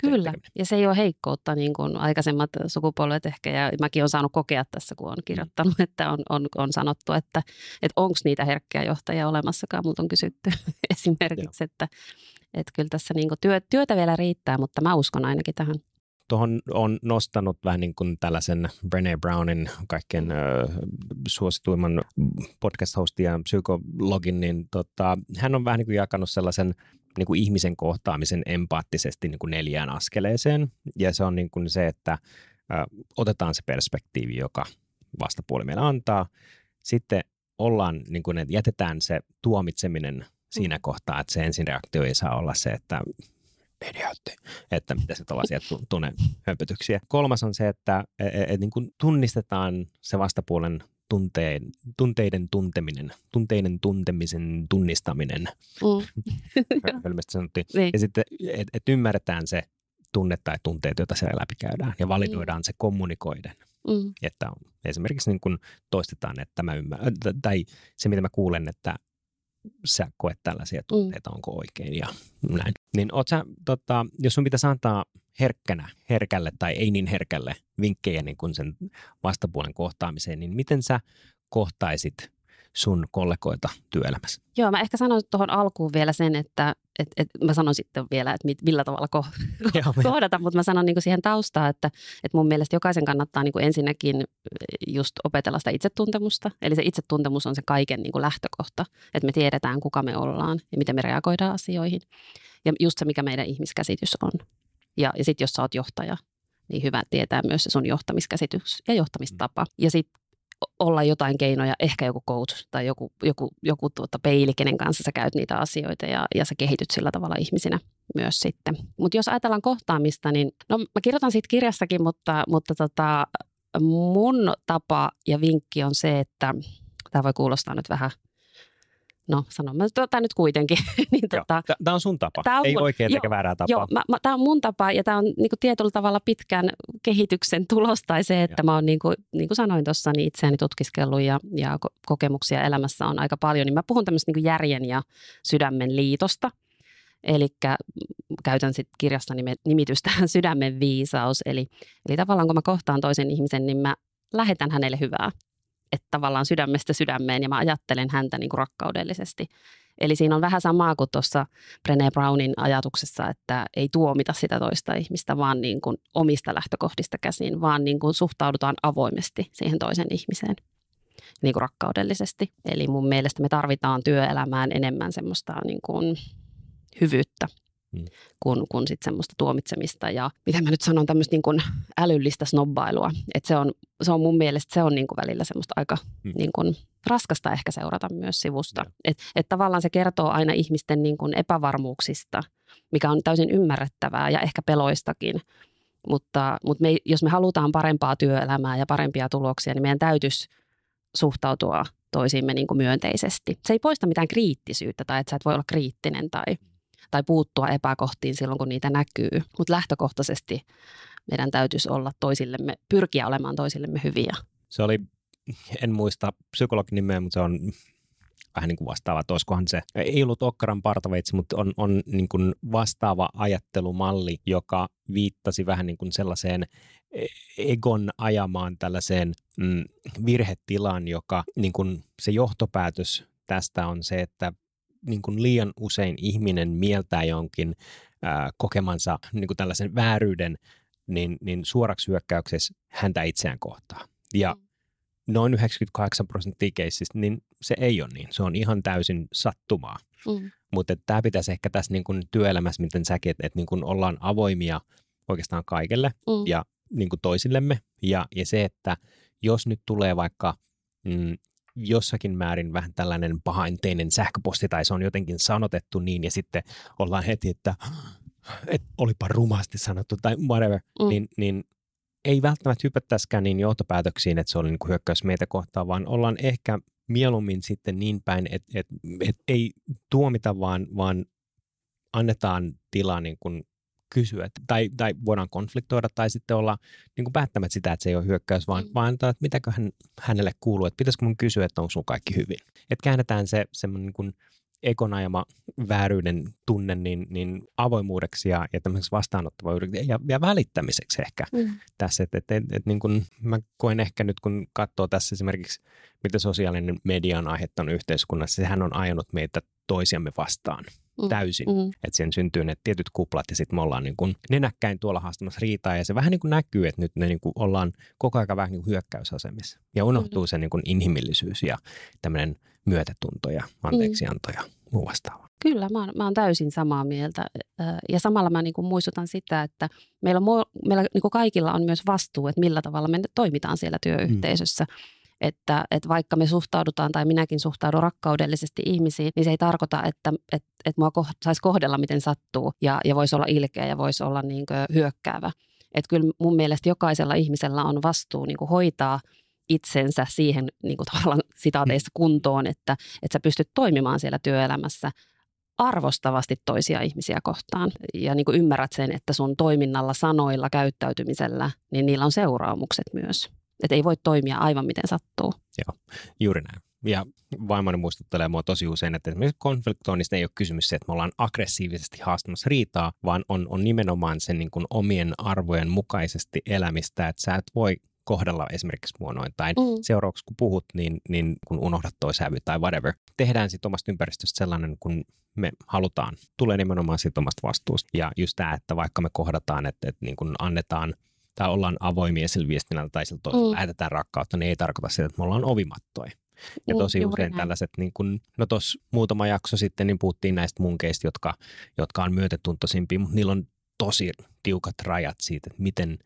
Kyllä, ja se ei ole heikkoutta niin kuin aikaisemmat sukupolvet ehkä, ja mäkin olen saanut kokea tässä, kun olen kirjoittanut, että on, on, on sanottu, että, että onko niitä herkkiä johtajia olemassakaan, mutta on kysytty esimerkiksi, että, että kyllä tässä niin kuin työ, työtä vielä riittää, mutta mä uskon ainakin tähän. Tuohon on nostanut vähän niin kuin tällaisen Brené Brownin kaikkein ö, suosituimman podcast-hostin ja psykologin, niin tota, hän on vähän niin kuin jakanut sellaisen niin kuin ihmisen kohtaamisen empaattisesti niin kuin neljään askeleeseen. Ja se on niin kuin se, että ö, otetaan se perspektiivi, joka vastapuoli meillä antaa. Sitten ollaan, niin kuin, että jätetään se tuomitseminen siinä mm. kohtaa, että se ensin reaktio ei saa olla se, että idiootti, että mitä se tällaisia tunne hömpötyksiä. Kolmas on se, että et, et, et, niin kuin tunnistetaan se vastapuolen tunteen, tunteiden tunteminen, tunteiden tuntemisen tunnistaminen, mm. hölmästi sanottiin. Niin. Ja sitten, että et ymmärretään se tunne tai tunteet, joita siellä läpikäydään ja validoidaan mm. se kommunikoiden. Mm. Että on, esimerkiksi niin kun toistetaan, että mä ymmärrän, tai se mitä mä kuulen, että sä koet tällaisia mm. tunteita, mm. onko oikein ja näin. Niin oot sä, tota, jos sun pitäisi antaa herkkänä, herkälle tai ei niin herkälle vinkkejä niin kuin sen vastapuolen kohtaamiseen, niin miten sä kohtaisit sun kollegoita työelämässä? Joo, mä ehkä sanon tuohon alkuun vielä sen, että et, et, mä sanon sitten vielä, että mit, millä tavalla ko- kohdata, mutta mä sanon niin siihen taustaan, että et mun mielestä jokaisen kannattaa niin ensinnäkin just opetella sitä itsetuntemusta. Eli se itsetuntemus on se kaiken niin lähtökohta, että me tiedetään, kuka me ollaan ja miten me reagoidaan asioihin. Ja just se, mikä meidän ihmiskäsitys on. Ja, ja sitten jos sä oot johtaja, niin hyvä tietää myös se sun johtamiskäsitys ja johtamistapa. Mm. Ja sitten olla jotain keinoja, ehkä joku coach tai joku, joku, joku tuota peili, kenen kanssa sä käyt niitä asioita ja, ja sä kehityt sillä tavalla ihmisinä myös sitten. Mutta jos ajatellaan kohtaamista, niin no mä kirjoitan siitä kirjassakin, mutta, mutta tota, mun tapa ja vinkki on se, että tämä voi kuulostaa nyt vähän no sanon mä tota nyt kuitenkin. niin, tota, tämä on sun tapa, tää on ei mun, oikein eikä väärää tapaa. Joo, mä, tämä on mun tapa ja tämä on niin kuin tietyllä tavalla pitkän kehityksen tulos tai se, että joo. mä oon niin kuin, niin kuin sanoin tuossa, niin itseäni tutkiskellut ja, ja kokemuksia elämässä on aika paljon, niin mä puhun tämmöistä niin järjen ja sydämen liitosta. Eli käytän sitten kirjasta nimitystä sydämen viisaus. Eli, eli tavallaan kun mä kohtaan toisen ihmisen, niin mä lähetän hänelle hyvää että tavallaan sydämestä sydämeen ja mä ajattelen häntä niin kuin rakkaudellisesti. Eli siinä on vähän samaa kuin tuossa Brené Brownin ajatuksessa, että ei tuomita sitä toista ihmistä vaan niin kuin omista lähtökohdista käsin, vaan niin kuin suhtaudutaan avoimesti siihen toisen ihmiseen niin kuin rakkaudellisesti. Eli mun mielestä me tarvitaan työelämään enemmän semmoista niin kuin hyvyyttä mm. kuin, kuin sit semmoista tuomitsemista ja mitä mä nyt sanon, tämmöistä niin kuin älyllistä snobbailua. Että se on, se on mun mielestä se on niin kuin välillä semmoista aika mm. niin kuin raskasta ehkä seurata myös sivusta. Että et tavallaan se kertoo aina ihmisten niin kuin epävarmuuksista, mikä on täysin ymmärrettävää ja ehkä peloistakin. Mutta, mutta me, jos me halutaan parempaa työelämää ja parempia tuloksia, niin meidän täytyisi suhtautua toisiimme niin kuin myönteisesti. Se ei poista mitään kriittisyyttä tai että sä et voi olla kriittinen tai tai puuttua epäkohtiin silloin, kun niitä näkyy. Mutta lähtökohtaisesti meidän täytyisi olla toisillemme, pyrkiä olemaan toisillemme hyviä. Se oli, en muista psykologin nimeä, mutta se on vähän niin kuin vastaava, että olisikohan se, ei ollut Okkaran partaveitsi, mutta on, on niin kuin vastaava ajattelumalli, joka viittasi vähän niin kuin sellaiseen e, egon ajamaan tällaiseen mm, virhetilaan, joka niin kuin se johtopäätös tästä on se, että niin kuin liian usein ihminen mieltää jonkin ää, kokemansa niin kuin tällaisen vääryyden niin, niin suoraksi hyökkäyksessä häntä itseään kohtaan. Ja mm. noin 98 prosenttia keissistä, niin se ei ole niin. Se on ihan täysin sattumaa. Mm. Mutta tämä pitäisi ehkä tässä niin kuin työelämässä, miten säkin, että, että niin kuin ollaan avoimia oikeastaan kaikelle mm. ja niin kuin toisillemme. Ja, ja se, että jos nyt tulee vaikka mm, jossakin määrin vähän tällainen pahainteinen sähköposti tai se on jotenkin sanotettu niin ja sitten ollaan heti, että, että olipa rumasti sanottu tai whatever, mm. niin, niin ei välttämättä hypättäisikään niin johtopäätöksiin, että se oli niin kuin hyökkäys meitä kohtaan, vaan ollaan ehkä mieluummin sitten niin päin, että, että, että ei tuomita, vaan, vaan annetaan tilaa niin kuin kysyä, tai, tai voidaan konfliktoida tai sitten olla niin kuin päättämättä sitä, että se ei ole hyökkäys, vaan, mm. vaan että mitäkö hän, hänelle kuuluu, että pitäisikö mun kysyä, että onko sun kaikki hyvin. Että käännetään se semmoinen niin kuin ekonajama vääryyden tunne niin, niin avoimuudeksi ja, ja tämmöiseksi vastaanottavuudeksi ja, ja välittämiseksi ehkä mm. tässä. Että et, et, et, niin kun mä koen ehkä nyt, kun katsoo tässä esimerkiksi, mitä sosiaalinen media on aiheuttanut yhteiskunnassa, sehän on ajanut meitä toisiamme vastaan mm. täysin. Mm. Että sen syntyy ne tietyt kuplat ja sitten me ollaan niin kuin nenäkkäin tuolla haastamassa riitaa ja se vähän niin kuin näkyy, että nyt me niin kuin ollaan koko ajan vähän niin kuin hyökkäysasemissa ja unohtuu mm. se niin kuin inhimillisyys ja tämmöinen myötätunto ja anteeksianto ja muu vastaava. Kyllä, mä oon, mä oon täysin samaa mieltä. Ja samalla mä niin kuin muistutan sitä, että meillä, on, meillä niin kuin kaikilla on myös vastuu, että millä tavalla me toimitaan siellä työyhteisössä. Mm. Että, että vaikka me suhtaudutaan tai minäkin suhtaudun rakkaudellisesti ihmisiin, niin se ei tarkoita, että, että, että mua saisi kohdella miten sattuu ja, ja voisi olla ilkeä ja voisi olla niin hyökkäävä. Että kyllä mun mielestä jokaisella ihmisellä on vastuu niin kuin hoitaa itsensä siihen niin kuin tavallaan sitaateissa kuntoon, että, että sä pystyt toimimaan siellä työelämässä arvostavasti toisia ihmisiä kohtaan ja niin kuin ymmärrät sen, että sun toiminnalla, sanoilla, käyttäytymisellä, niin niillä on seuraamukset myös. Että ei voi toimia aivan miten sattuu. Joo, juuri näin. Ja vaimoni muistuttelee mua tosi usein, että esimerkiksi konfliktoinnista ei ole kysymys se, että me ollaan aggressiivisesti haastamassa riitaa, vaan on, on nimenomaan sen niin kuin omien arvojen mukaisesti elämistä, että sä et voi kohdella esimerkiksi mua noin, tai mm. seuraavaksi kun puhut, niin, niin kun unohdat toi sävy tai whatever. Tehdään sitten omasta ympäristöstä sellainen, kun me halutaan. Tulee nimenomaan siitä omasta vastuusta. Ja just tämä, että vaikka me kohdataan, että, että niin kun annetaan tai ollaan avoimia sillä viestinnällä tai sillä toisella mm. lähetetään rakkautta, niin ei tarkoita sitä, että me ollaan ovimattoja. Ja mm, tosi usein näin. tällaiset, niin kun, no tuossa muutama jakso sitten, niin puhuttiin näistä munkeista, jotka, jotka on myötätuntoisimpia, mutta niillä on tosi tiukat rajat siitä, että miten,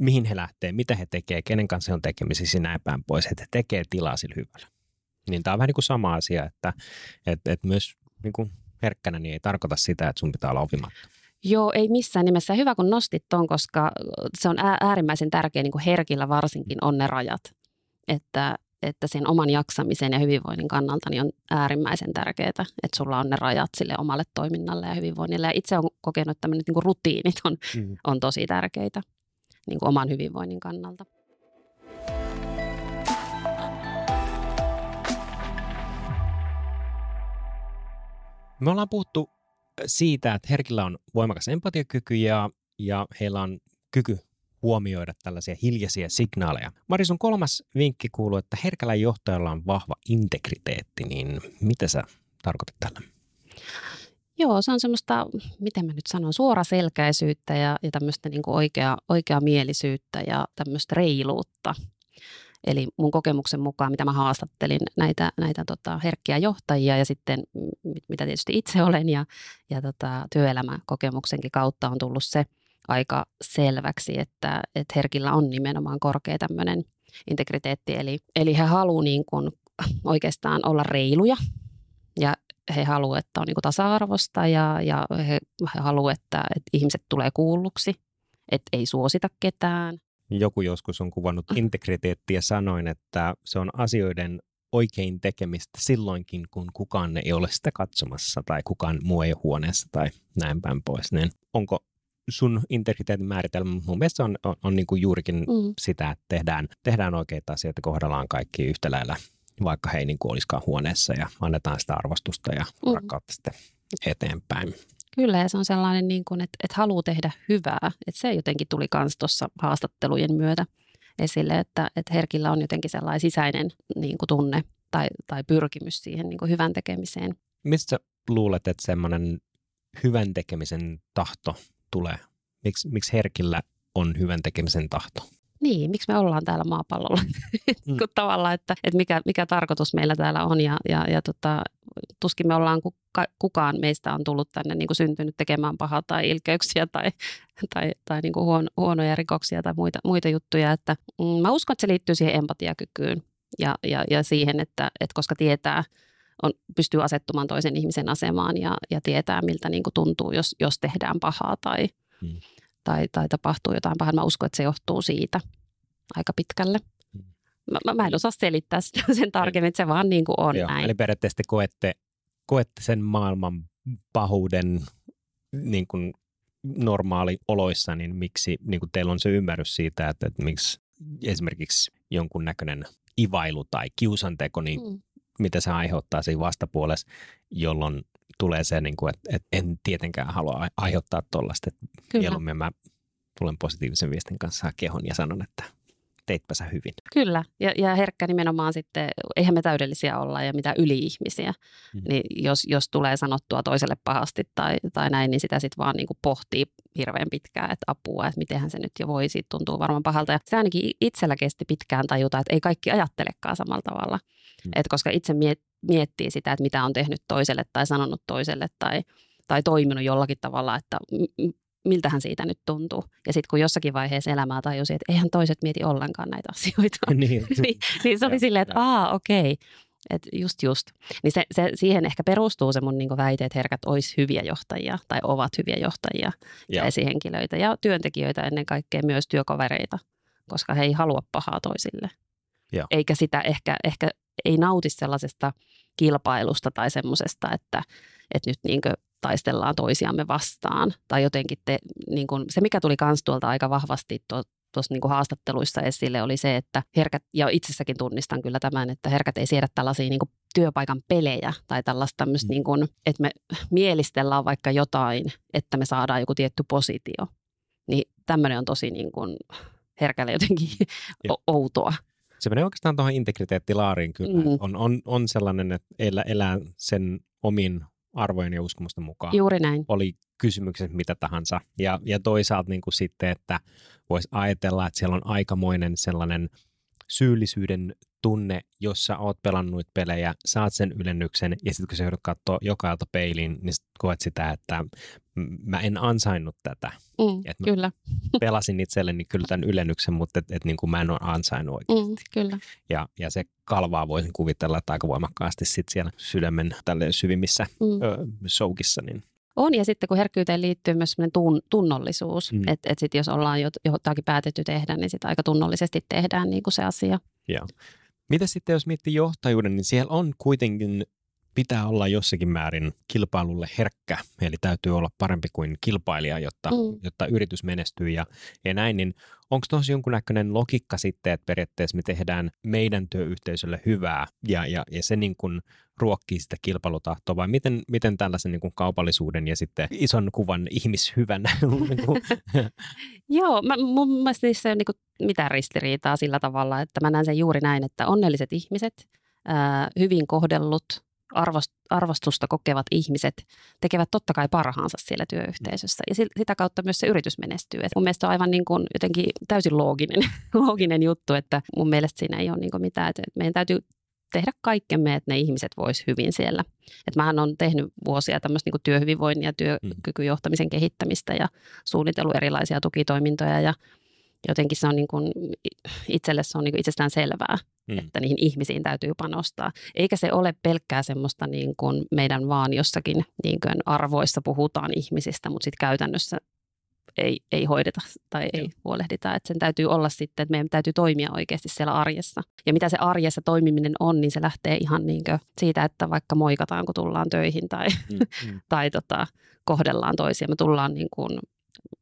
mihin he lähtee, mitä he tekee, kenen kanssa he on tekemisissä ja näin päin pois, että he tekee tilaa sillä hyvällä. Niin tämä on vähän niin kuin sama asia, että, että, että myös niin kuin herkkänä niin ei tarkoita sitä, että sun pitää olla opimatta. Joo, ei missään nimessä. Hyvä, kun nostit ton, koska se on äärimmäisen tärkeä niin kuin herkillä varsinkin on ne rajat. Että, että sen oman jaksamisen ja hyvinvoinnin kannalta niin on äärimmäisen tärkeää, että sulla on ne rajat sille omalle toiminnalle ja hyvinvoinnille. Ja itse olen kokenut, että tämmöiset niin rutiinit on, mm. on tosi tärkeitä niin kuin oman hyvinvoinnin kannalta. Me ollaan puhuttu siitä, että herkillä on voimakas empatiakyky ja, ja heillä on kyky huomioida tällaisia hiljaisia signaaleja. Mari, sun kolmas vinkki kuuluu, että herkällä johtajalla on vahva integriteetti, niin mitä sä tarkoitat tällä? Joo, se on semmoista, miten mä nyt sanon, suoraselkäisyyttä ja, ja tämmöistä niin oikea, oikeamielisyyttä ja tämmöistä reiluutta. Eli mun kokemuksen mukaan, mitä mä haastattelin näitä, näitä tota, herkkiä johtajia ja sitten mitä tietysti itse olen ja, ja tota, työelämäkokemuksenkin kautta on tullut se aika selväksi, että, että herkillä on nimenomaan korkea tämmöinen integriteetti. Eli, eli he haluavat niin kuin oikeastaan olla reiluja ja he haluavat, että on niin kuin tasa-arvosta ja, ja he, he haluavat, että, että ihmiset tulee kuulluksi, että ei suosita ketään. Joku joskus on kuvannut ah. integriteettiä sanoin, että se on asioiden oikein tekemistä silloinkin, kun kukaan ei ole sitä katsomassa tai kukaan muu ei ole huoneessa tai näin päin pois. Niin onko sun integriteetin määritelmä mun mielestä on, on, on niin kuin juurikin mm. sitä, että tehdään, tehdään oikeita asioita, kohdellaan kaikki yhtä lailla vaikka he ei niin kuin olisikaan huoneessa ja annetaan sitä arvostusta ja mm. rakkautta sitten eteenpäin. Kyllä, ja se on sellainen, niin kuin, että, että haluaa tehdä hyvää. Että se jotenkin tuli myös tuossa haastattelujen myötä esille, että, että herkillä on jotenkin sellainen sisäinen niin kuin tunne tai, tai pyrkimys siihen niin kuin hyvän tekemiseen. Mistä luulet, että semmoinen hyvän tekemisen tahto tulee? Miks, miksi herkillä on hyvän tekemisen tahto? Niin, miksi me ollaan täällä maapallolla? mm. tavallaan, että, että mikä, mikä tarkoitus meillä täällä on ja, ja, ja tota, tuskin me ollaan, kuka, kukaan meistä on tullut tänne niin kuin syntynyt tekemään pahaa tai ilkeyksiä tai, tai, tai niin kuin huono, huonoja rikoksia tai muita, muita juttuja. Että, mm, mä uskon, että se liittyy siihen empatiakykyyn ja, ja, ja siihen, että, että koska tietää, on, pystyy asettumaan toisen ihmisen asemaan ja, ja tietää, miltä niin kuin tuntuu, jos, jos tehdään pahaa tai, hmm. tai, tai tapahtuu jotain pahaa. Mä uskon, että se johtuu siitä aika pitkälle. Mä, mä en osaa selittää sitä sen tarkemmin, että se vaan niin kuin on Joo, näin. Eli periaatteessa koette, koette sen maailman pahuuden niin kuin normaali oloissa, niin miksi niin kuin teillä on se ymmärrys siitä, että, että miksi esimerkiksi jonkun näköinen ivailu tai kiusanteko, niin mm. mitä se aiheuttaa siinä vastapuolessa, jolloin tulee se, niin kuin, että, että en tietenkään halua aiheuttaa tuollaista. Mieluummin mä tulen positiivisen viestin kanssa kehon ja sanon, että teitpä sä hyvin. Kyllä, ja, ja herkkä nimenomaan sitten, eihän me täydellisiä olla ja mitä yli-ihmisiä, mm. niin jos, jos tulee sanottua toiselle pahasti tai, tai näin, niin sitä sitten vaan niin kuin pohtii hirveän pitkään, että apua, että mitenhän se nyt jo voi, siitä tuntuu varmaan pahalta. Ja se ainakin itsellä kesti pitkään tajuta, että ei kaikki ajattelekaan samalla tavalla, mm. Et koska itse miet, miettii sitä, että mitä on tehnyt toiselle tai sanonut toiselle tai, tai toiminut jollakin tavalla, että miltähän siitä nyt tuntuu. Ja sitten kun jossakin vaiheessa elämää tajusi, että eihän toiset mieti ollenkaan näitä asioita, niin, niin, niin se oli ja, silleen, että aa okei, okay. Et just just. Niin se, se, siihen ehkä perustuu se mun niinku väite, että herkät olisi hyviä johtajia tai ovat hyviä johtajia ja, ja esihenkilöitä ja työntekijöitä ennen kaikkea myös työkavereita, koska he ei halua pahaa toisille. Ja. Eikä sitä ehkä, ehkä ei nauti sellaisesta kilpailusta tai semmoisesta, että, että nyt niinkö taistellaan toisiamme vastaan. Tai jotenkin te, niin kuin, se, mikä tuli kans tuolta aika vahvasti tuossa niin haastatteluissa esille, oli se, että herkät, ja itsessäkin tunnistan kyllä tämän, että herkät ei siedä tällaisia niin kuin työpaikan pelejä tai tällaista tämmöistä, mm. niin kuin, että me mielistellään vaikka jotain, että me saadaan joku tietty positio. Niin tämmöinen on tosi niin kuin herkälle jotenkin outoa. Se menee oikeastaan tuohon integriteettilaariin kyllä. Mm. On, on, on sellainen, että elää, elää sen omin arvojen ja uskomusten mukaan. Juuri näin. Oli kysymykset mitä tahansa. Ja, ja toisaalta niin kuin sitten, että voisi ajatella, että siellä on aikamoinen sellainen syyllisyyden tunne, jossa oot pelannut pelejä, saat sen ylennyksen ja sitten kun sä joudut katsoa joka ilta peiliin, niin sit koet sitä, että mä en ansainnut tätä. Mm, et kyllä. pelasin itselleni kyllä tämän ylennyksen, mutta et, et niin kuin mä en ole ansainnut oikeasti. Mm, kyllä. Ja, ja se kalvaa voisin kuvitella, että aika voimakkaasti sit siellä sydämen tälle syvimmissä mm. ö, soukissa, niin on, ja sitten kun herkkyyteen liittyy myös tun, tunnollisuus, mm. että et sitten jos ollaan jotakin päätetty tehdä, niin sitten aika tunnollisesti tehdään niin kuin se asia. Joo. Mitä sitten, jos miettii johtajuuden, niin siellä on kuitenkin pitää olla jossakin määrin kilpailulle herkkä, eli täytyy olla parempi kuin kilpailija, jotta, mm. jotta yritys menestyy ja, ja näin, niin onko tuossa jonkunnäköinen logiikka sitten, että periaatteessa me tehdään meidän työyhteisölle hyvää ja, ja, ja se niin kuin ruokkii sitä kilpailutahtoa, vai miten, miten tällaisen niin kuin kaupallisuuden ja sitten ison kuvan ihmishyvän? Niinku Joo, mä, mun mielestä se ei ole niin mitään ristiriitaa sillä tavalla, että mä näen sen juuri näin, että onnelliset ihmiset, ää, hyvin kohdellut, arvostusta kokevat ihmiset tekevät totta kai parhaansa siellä työyhteisössä ja sitä kautta myös se yritys menestyy. Et mun mielestä on aivan niin kuin jotenkin täysin looginen, looginen juttu, että mun mielestä siinä ei ole niin kuin mitään, että meidän täytyy tehdä kaikkemme, että ne ihmiset vois hyvin siellä. Et mähän on tehnyt vuosia tämmöistä niin työhyvinvoinnin ja työkykyjohtamisen kehittämistä ja suunnitellut erilaisia tukitoimintoja ja jotenkin se on niin kuin, itselle se on niin kuin itsestään selvää, mm. että niihin ihmisiin täytyy panostaa. Eikä se ole pelkkää semmoista niin kuin meidän vaan jossakin niin kuin arvoissa puhutaan ihmisistä, mutta sitten käytännössä ei, ei hoideta tai Joo. ei huolehdita. Että sen täytyy olla sitten, että meidän täytyy toimia oikeasti siellä arjessa. Ja mitä se arjessa toimiminen on, niin se lähtee ihan niin siitä, että vaikka moikataan, kun tullaan töihin tai, mm, mm. tai tota, kohdellaan toisia. Me tullaan niin kuin,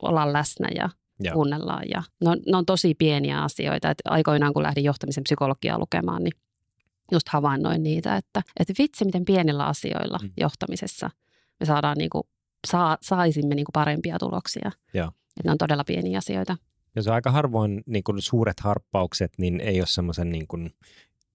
ollaan läsnä ja Joo. kuunnellaan. Ja ne, on, ne on tosi pieniä asioita. Et aikoinaan, kun lähdin johtamisen psykologiaa lukemaan, niin just havainnoin niitä, että, että vitsi, miten pienillä asioilla mm. johtamisessa me saadaan niin kuin, saa, saisimme niin kuin parempia tuloksia. Joo. Että ne on todella pieniä asioita. Ja se on aika harvoin niin kuin suuret harppaukset, niin ei ole semmoisen niin kuin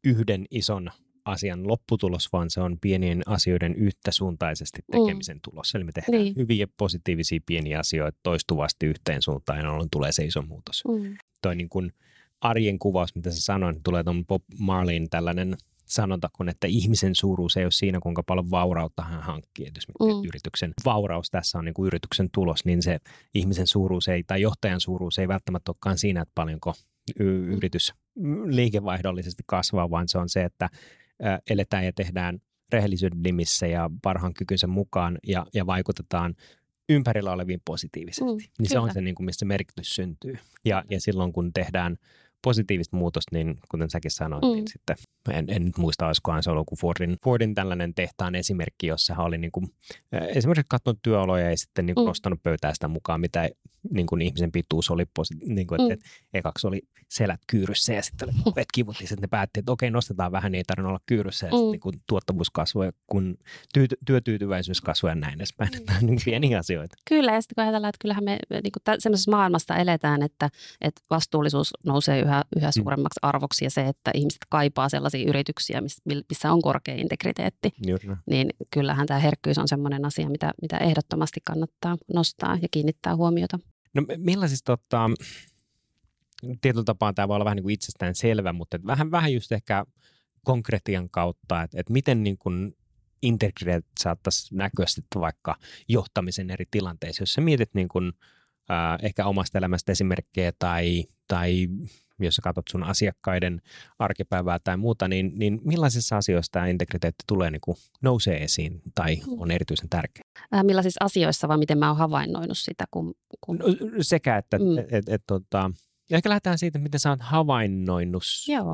yhden ison asian lopputulos, vaan se on pienien asioiden yhtäsuuntaisesti tekemisen mm. tulos. Eli me tehdään niin. hyviä positiivisia pieniä asioita toistuvasti yhteen suuntaan, jolloin tulee se iso muutos. Mm. Toi niin kuin arjen kuvaus, mitä sä sanoin, tulee tuon Bob Marlin tällainen sanonta kun, että ihmisen suuruus ei ole siinä, kuinka paljon vaurautta hän hankkii. Jos mm. yrityksen vauraus tässä on niin kuin yrityksen tulos, niin se ihmisen suuruus ei, tai johtajan suuruus ei välttämättä olekaan siinä, että paljonko y- mm. yritys liikevaihdollisesti kasvaa, vaan se on se, että eletään ja tehdään rehellisyyden nimissä ja parhaan kykynsä mukaan ja, ja vaikutetaan ympärillä oleviin positiivisesti. Mm, niin kyllä. se on se, niin kuin, mistä merkitys syntyy. Ja, ja silloin kun tehdään positiivista muutosta, niin kuten säkin sanoit, niin mm. niin sitten en, en nyt muista, olisikohan se ollut kuin Fordin, Fordin tällainen tehtaan esimerkki, jossa hän oli niin kuin, esimerkiksi katsonut työoloja ja sitten niin kuin mm. nostanut pöytää sitä mukaan, mitä niin kuin ihmisen pituus oli, niin kuin, että, mm. että ekaksi oli selät kyyryssä ja sitten oli kivutti, sitten ne päätti, että okei, nostetaan vähän, niin ei tarvitse olla kyyryssä ja mm. sitten niin kuin tuottavuus kasvoi, kun tyy, työtyytyväisyys kasvoi ja näin edespäin. Mm. niin pieniä asioita. Kyllä, ja sitten kun ajatellaan, että kyllähän me niin kuin sellaisessa maailmasta eletään, että, että vastuullisuus nousee yhä, yhä mm. suuremmaksi arvoksi ja se, että ihmiset kaipaa sellaisia yrityksiä, missä on korkea integriteetti, Juuri. niin kyllähän tämä herkkyys on sellainen asia, mitä, mitä ehdottomasti kannattaa nostaa ja kiinnittää huomiota. No millaisista tota, tietyllä tapaa tämä voi olla vähän niin kuin itsestään selvä, mutta et vähän, vähän just ehkä konkretian kautta, että, että miten niin kuin integriteet saattaisi näkyä sitten vaikka johtamisen eri tilanteissa, jos sä mietit niin kuin, äh, ehkä omasta elämästä esimerkkejä tai, tai jos sä katsot sun asiakkaiden arkipäivää tai muuta, niin, niin millaisissa asioissa tämä integriteetti tulee niin kuin nousee esiin tai on erityisen tärkeä? Äh, millaisissa asioissa vai miten mä oon havainnoinut sitä? Kun, kun... No, sekä, että mm. et, et, et, tota, ja ehkä lähdetään siitä, miten sä oot havainnoinut,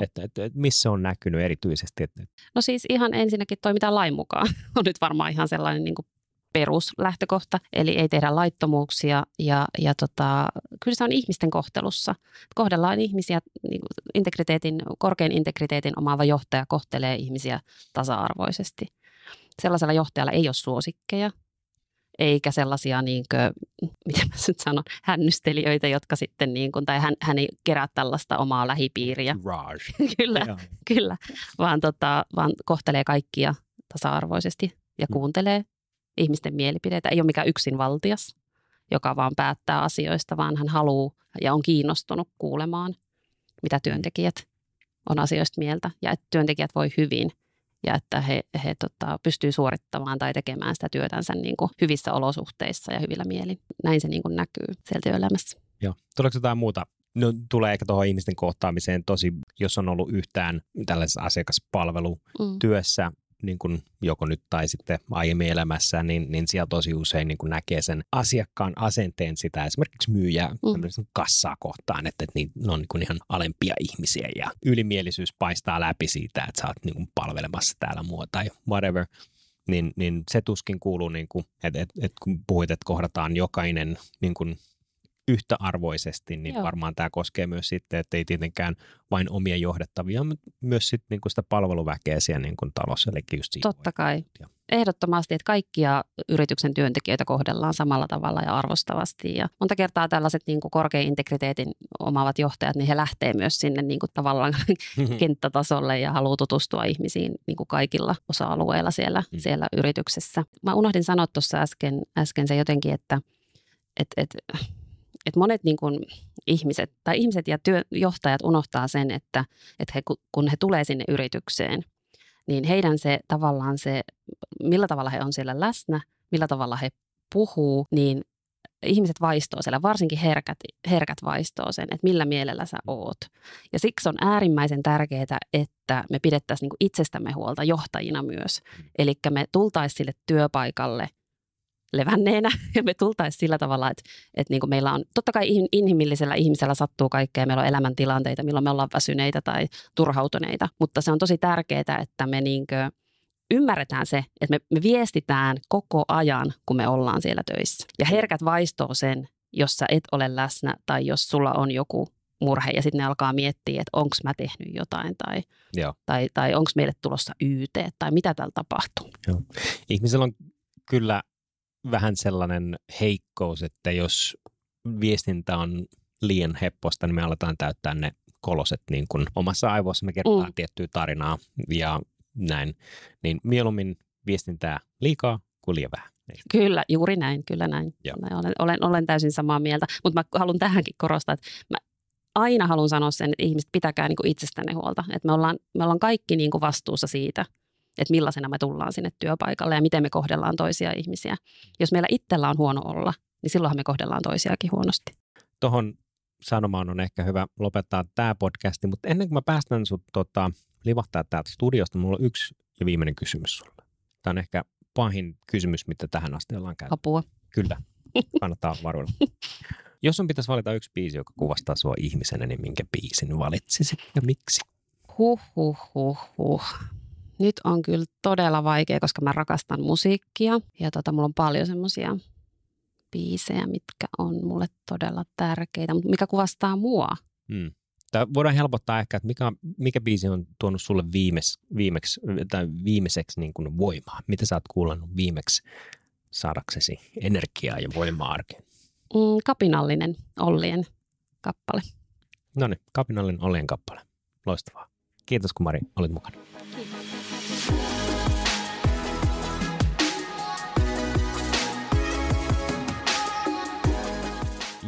että, että, että missä on näkynyt erityisesti. Että... No siis ihan ensinnäkin toimitaan lain mukaan. on nyt varmaan ihan sellainen niin kuin peruslähtökohta, eli ei tehdä laittomuuksia ja, ja tota, kyllä se on ihmisten kohtelussa. Kohdellaan ihmisiä, niin kuin integriteetin, korkean integriteetin omaava johtaja kohtelee ihmisiä tasa-arvoisesti. Sellaisella johtajalla ei ole suosikkeja, eikä sellaisia, niin kuin, miten mä nyt sanon, hännystelijöitä, jotka sitten, niin kuin, tai hän, hän ei kerää tällaista omaa lähipiiriä. Raj. kyllä, kyllä, vaan, tota, vaan kohtelee kaikkia tasa-arvoisesti ja mm. kuuntelee ihmisten mielipiteitä. Ei ole mikään yksinvaltias, joka vaan päättää asioista, vaan hän haluaa ja on kiinnostunut kuulemaan, mitä työntekijät on asioista mieltä ja että työntekijät voi hyvin ja että he, he tota, pystyy suorittamaan tai tekemään sitä työtänsä niin kuin hyvissä olosuhteissa ja hyvillä mielin. Näin se niin kuin näkyy siellä työelämässä. Joo. Tuleeko jotain muuta No, tulee ehkä tuohon ihmisten kohtaamiseen tosi, jos on ollut yhtään tällaisessa asiakaspalvelutyössä, mm niin kuin joko nyt tai sitten aiemmin elämässä, niin, niin siellä tosi usein niin kuin näkee sen asiakkaan asenteen sitä esimerkiksi myyjää mm. kassaa kohtaan, että, että ne on niin kuin ihan alempia ihmisiä ja ylimielisyys paistaa läpi siitä, että sä oot niin kuin palvelemassa täällä mua tai whatever. Niin, niin se tuskin kuuluu, niin kuin, että, että, että kun puhuit, että kohdataan jokainen niin kuin yhtäarvoisesti, niin Joo. varmaan tämä koskee myös sitten, että ei tietenkään vain omia johdettavia, mutta myös sitten niin kuin sitä palveluväkeä siellä niin kuin talossa. Eli just Totta kai. Ja. Ehdottomasti, että kaikkia yrityksen työntekijöitä kohdellaan samalla tavalla ja arvostavasti. Ja monta kertaa tällaiset niin kuin korkean integriteetin omaavat johtajat, niin he lähtee myös sinne niin kuin tavallaan kenttätasolle ja haluaa tutustua ihmisiin niin kuin kaikilla osa-alueilla siellä, mm. siellä yrityksessä. Mä unohdin sanoa tuossa äsken, äsken se jotenkin, että et, et, että monet niin kuin ihmiset tai ihmiset ja työjohtajat unohtaa sen, että, että he, kun he tulee sinne yritykseen, niin heidän se tavallaan se, millä tavalla he on siellä läsnä, millä tavalla he puhuu, niin ihmiset vaistoo siellä, varsinkin herkät, herkät vaistoo sen, että millä mielellä sä oot. Ja siksi on äärimmäisen tärkeää, että me pidettäisiin niin itsestämme huolta johtajina myös. Mm. Eli me tultaisiin sille työpaikalle levänneenä ja me tultaisiin sillä tavalla, että, että niin kuin meillä on, totta kai inhimillisellä ihmisellä sattuu kaikkea, meillä on elämäntilanteita, milloin me ollaan väsyneitä tai turhautuneita, mutta se on tosi tärkeää, että me niin kuin ymmärretään se, että me, me viestitään koko ajan, kun me ollaan siellä töissä. Ja herkät vaistoo sen, jos sä et ole läsnä tai jos sulla on joku murhe ja sitten ne alkaa miettiä, että onko mä tehnyt jotain tai, Joo. tai, tai onko meille tulossa YT tai mitä täällä tapahtuu. Joo. Ihmisellä on kyllä vähän sellainen heikkous, että jos viestintä on liian hepposta, niin me aletaan täyttää ne koloset niin kuin omassa aivoissa. Me kerrotaan mm. tiettyä tarinaa ja näin. Niin mieluummin viestintää liikaa kuin liian vähän. Kyllä, juuri näin, kyllä näin. Olen, olen, olen täysin samaa mieltä, mutta mä haluan tähänkin korostaa, että mä aina haluan sanoa sen, että ihmiset pitäkää niin kuin itsestänne huolta. Että me ollaan, me ollaan kaikki niin kuin vastuussa siitä, että millaisena me tullaan sinne työpaikalle ja miten me kohdellaan toisia ihmisiä. Jos meillä itsellä on huono olla, niin silloinhan me kohdellaan toisiakin huonosti. Tuohon sanomaan on ehkä hyvä lopettaa tämä podcasti, mutta ennen kuin mä päästän sut tota, livahtaa täältä studiosta, mulla on yksi ja viimeinen kysymys sulle. Tämä on ehkä pahin kysymys, mitä tähän asti ollaan käynyt. Apua. Kyllä, kannattaa varoilla. Jos sun pitäisi valita yksi biisi, joka kuvastaa sua ihmisenä, niin minkä biisin valitsisit ja miksi? Huh, huh, huh, huh. Nyt on kyllä todella vaikea, koska mä rakastan musiikkia ja tota, mulla on paljon semmoisia biisejä, mitkä on mulle todella tärkeitä, mutta mikä kuvastaa mua. Hmm. Tämä voidaan helpottaa ehkä, että mikä, mikä biisi on tuonut sulle viimeksi, viimeksi, tai viimeiseksi niin kuin voimaa? Mitä sä oot kuulannut viimeksi saadaksesi energiaa ja voimaa arkeen? Mm, kapinallinen Ollien kappale. No niin, kapinallinen Ollien kappale. Loistavaa. Kiitos kun Mari olit mukana.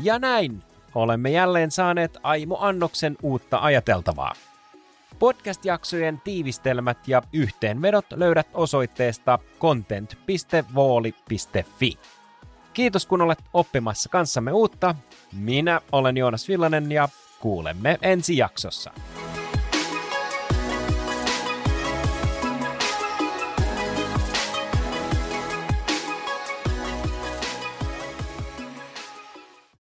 Ja näin olemme jälleen saaneet Aimo Annoksen uutta ajateltavaa. Podcast-jaksojen tiivistelmät ja yhteenvedot löydät osoitteesta content.vooli.fi. Kiitos kun olet oppimassa kanssamme uutta. Minä olen Joonas Villanen ja kuulemme ensi jaksossa.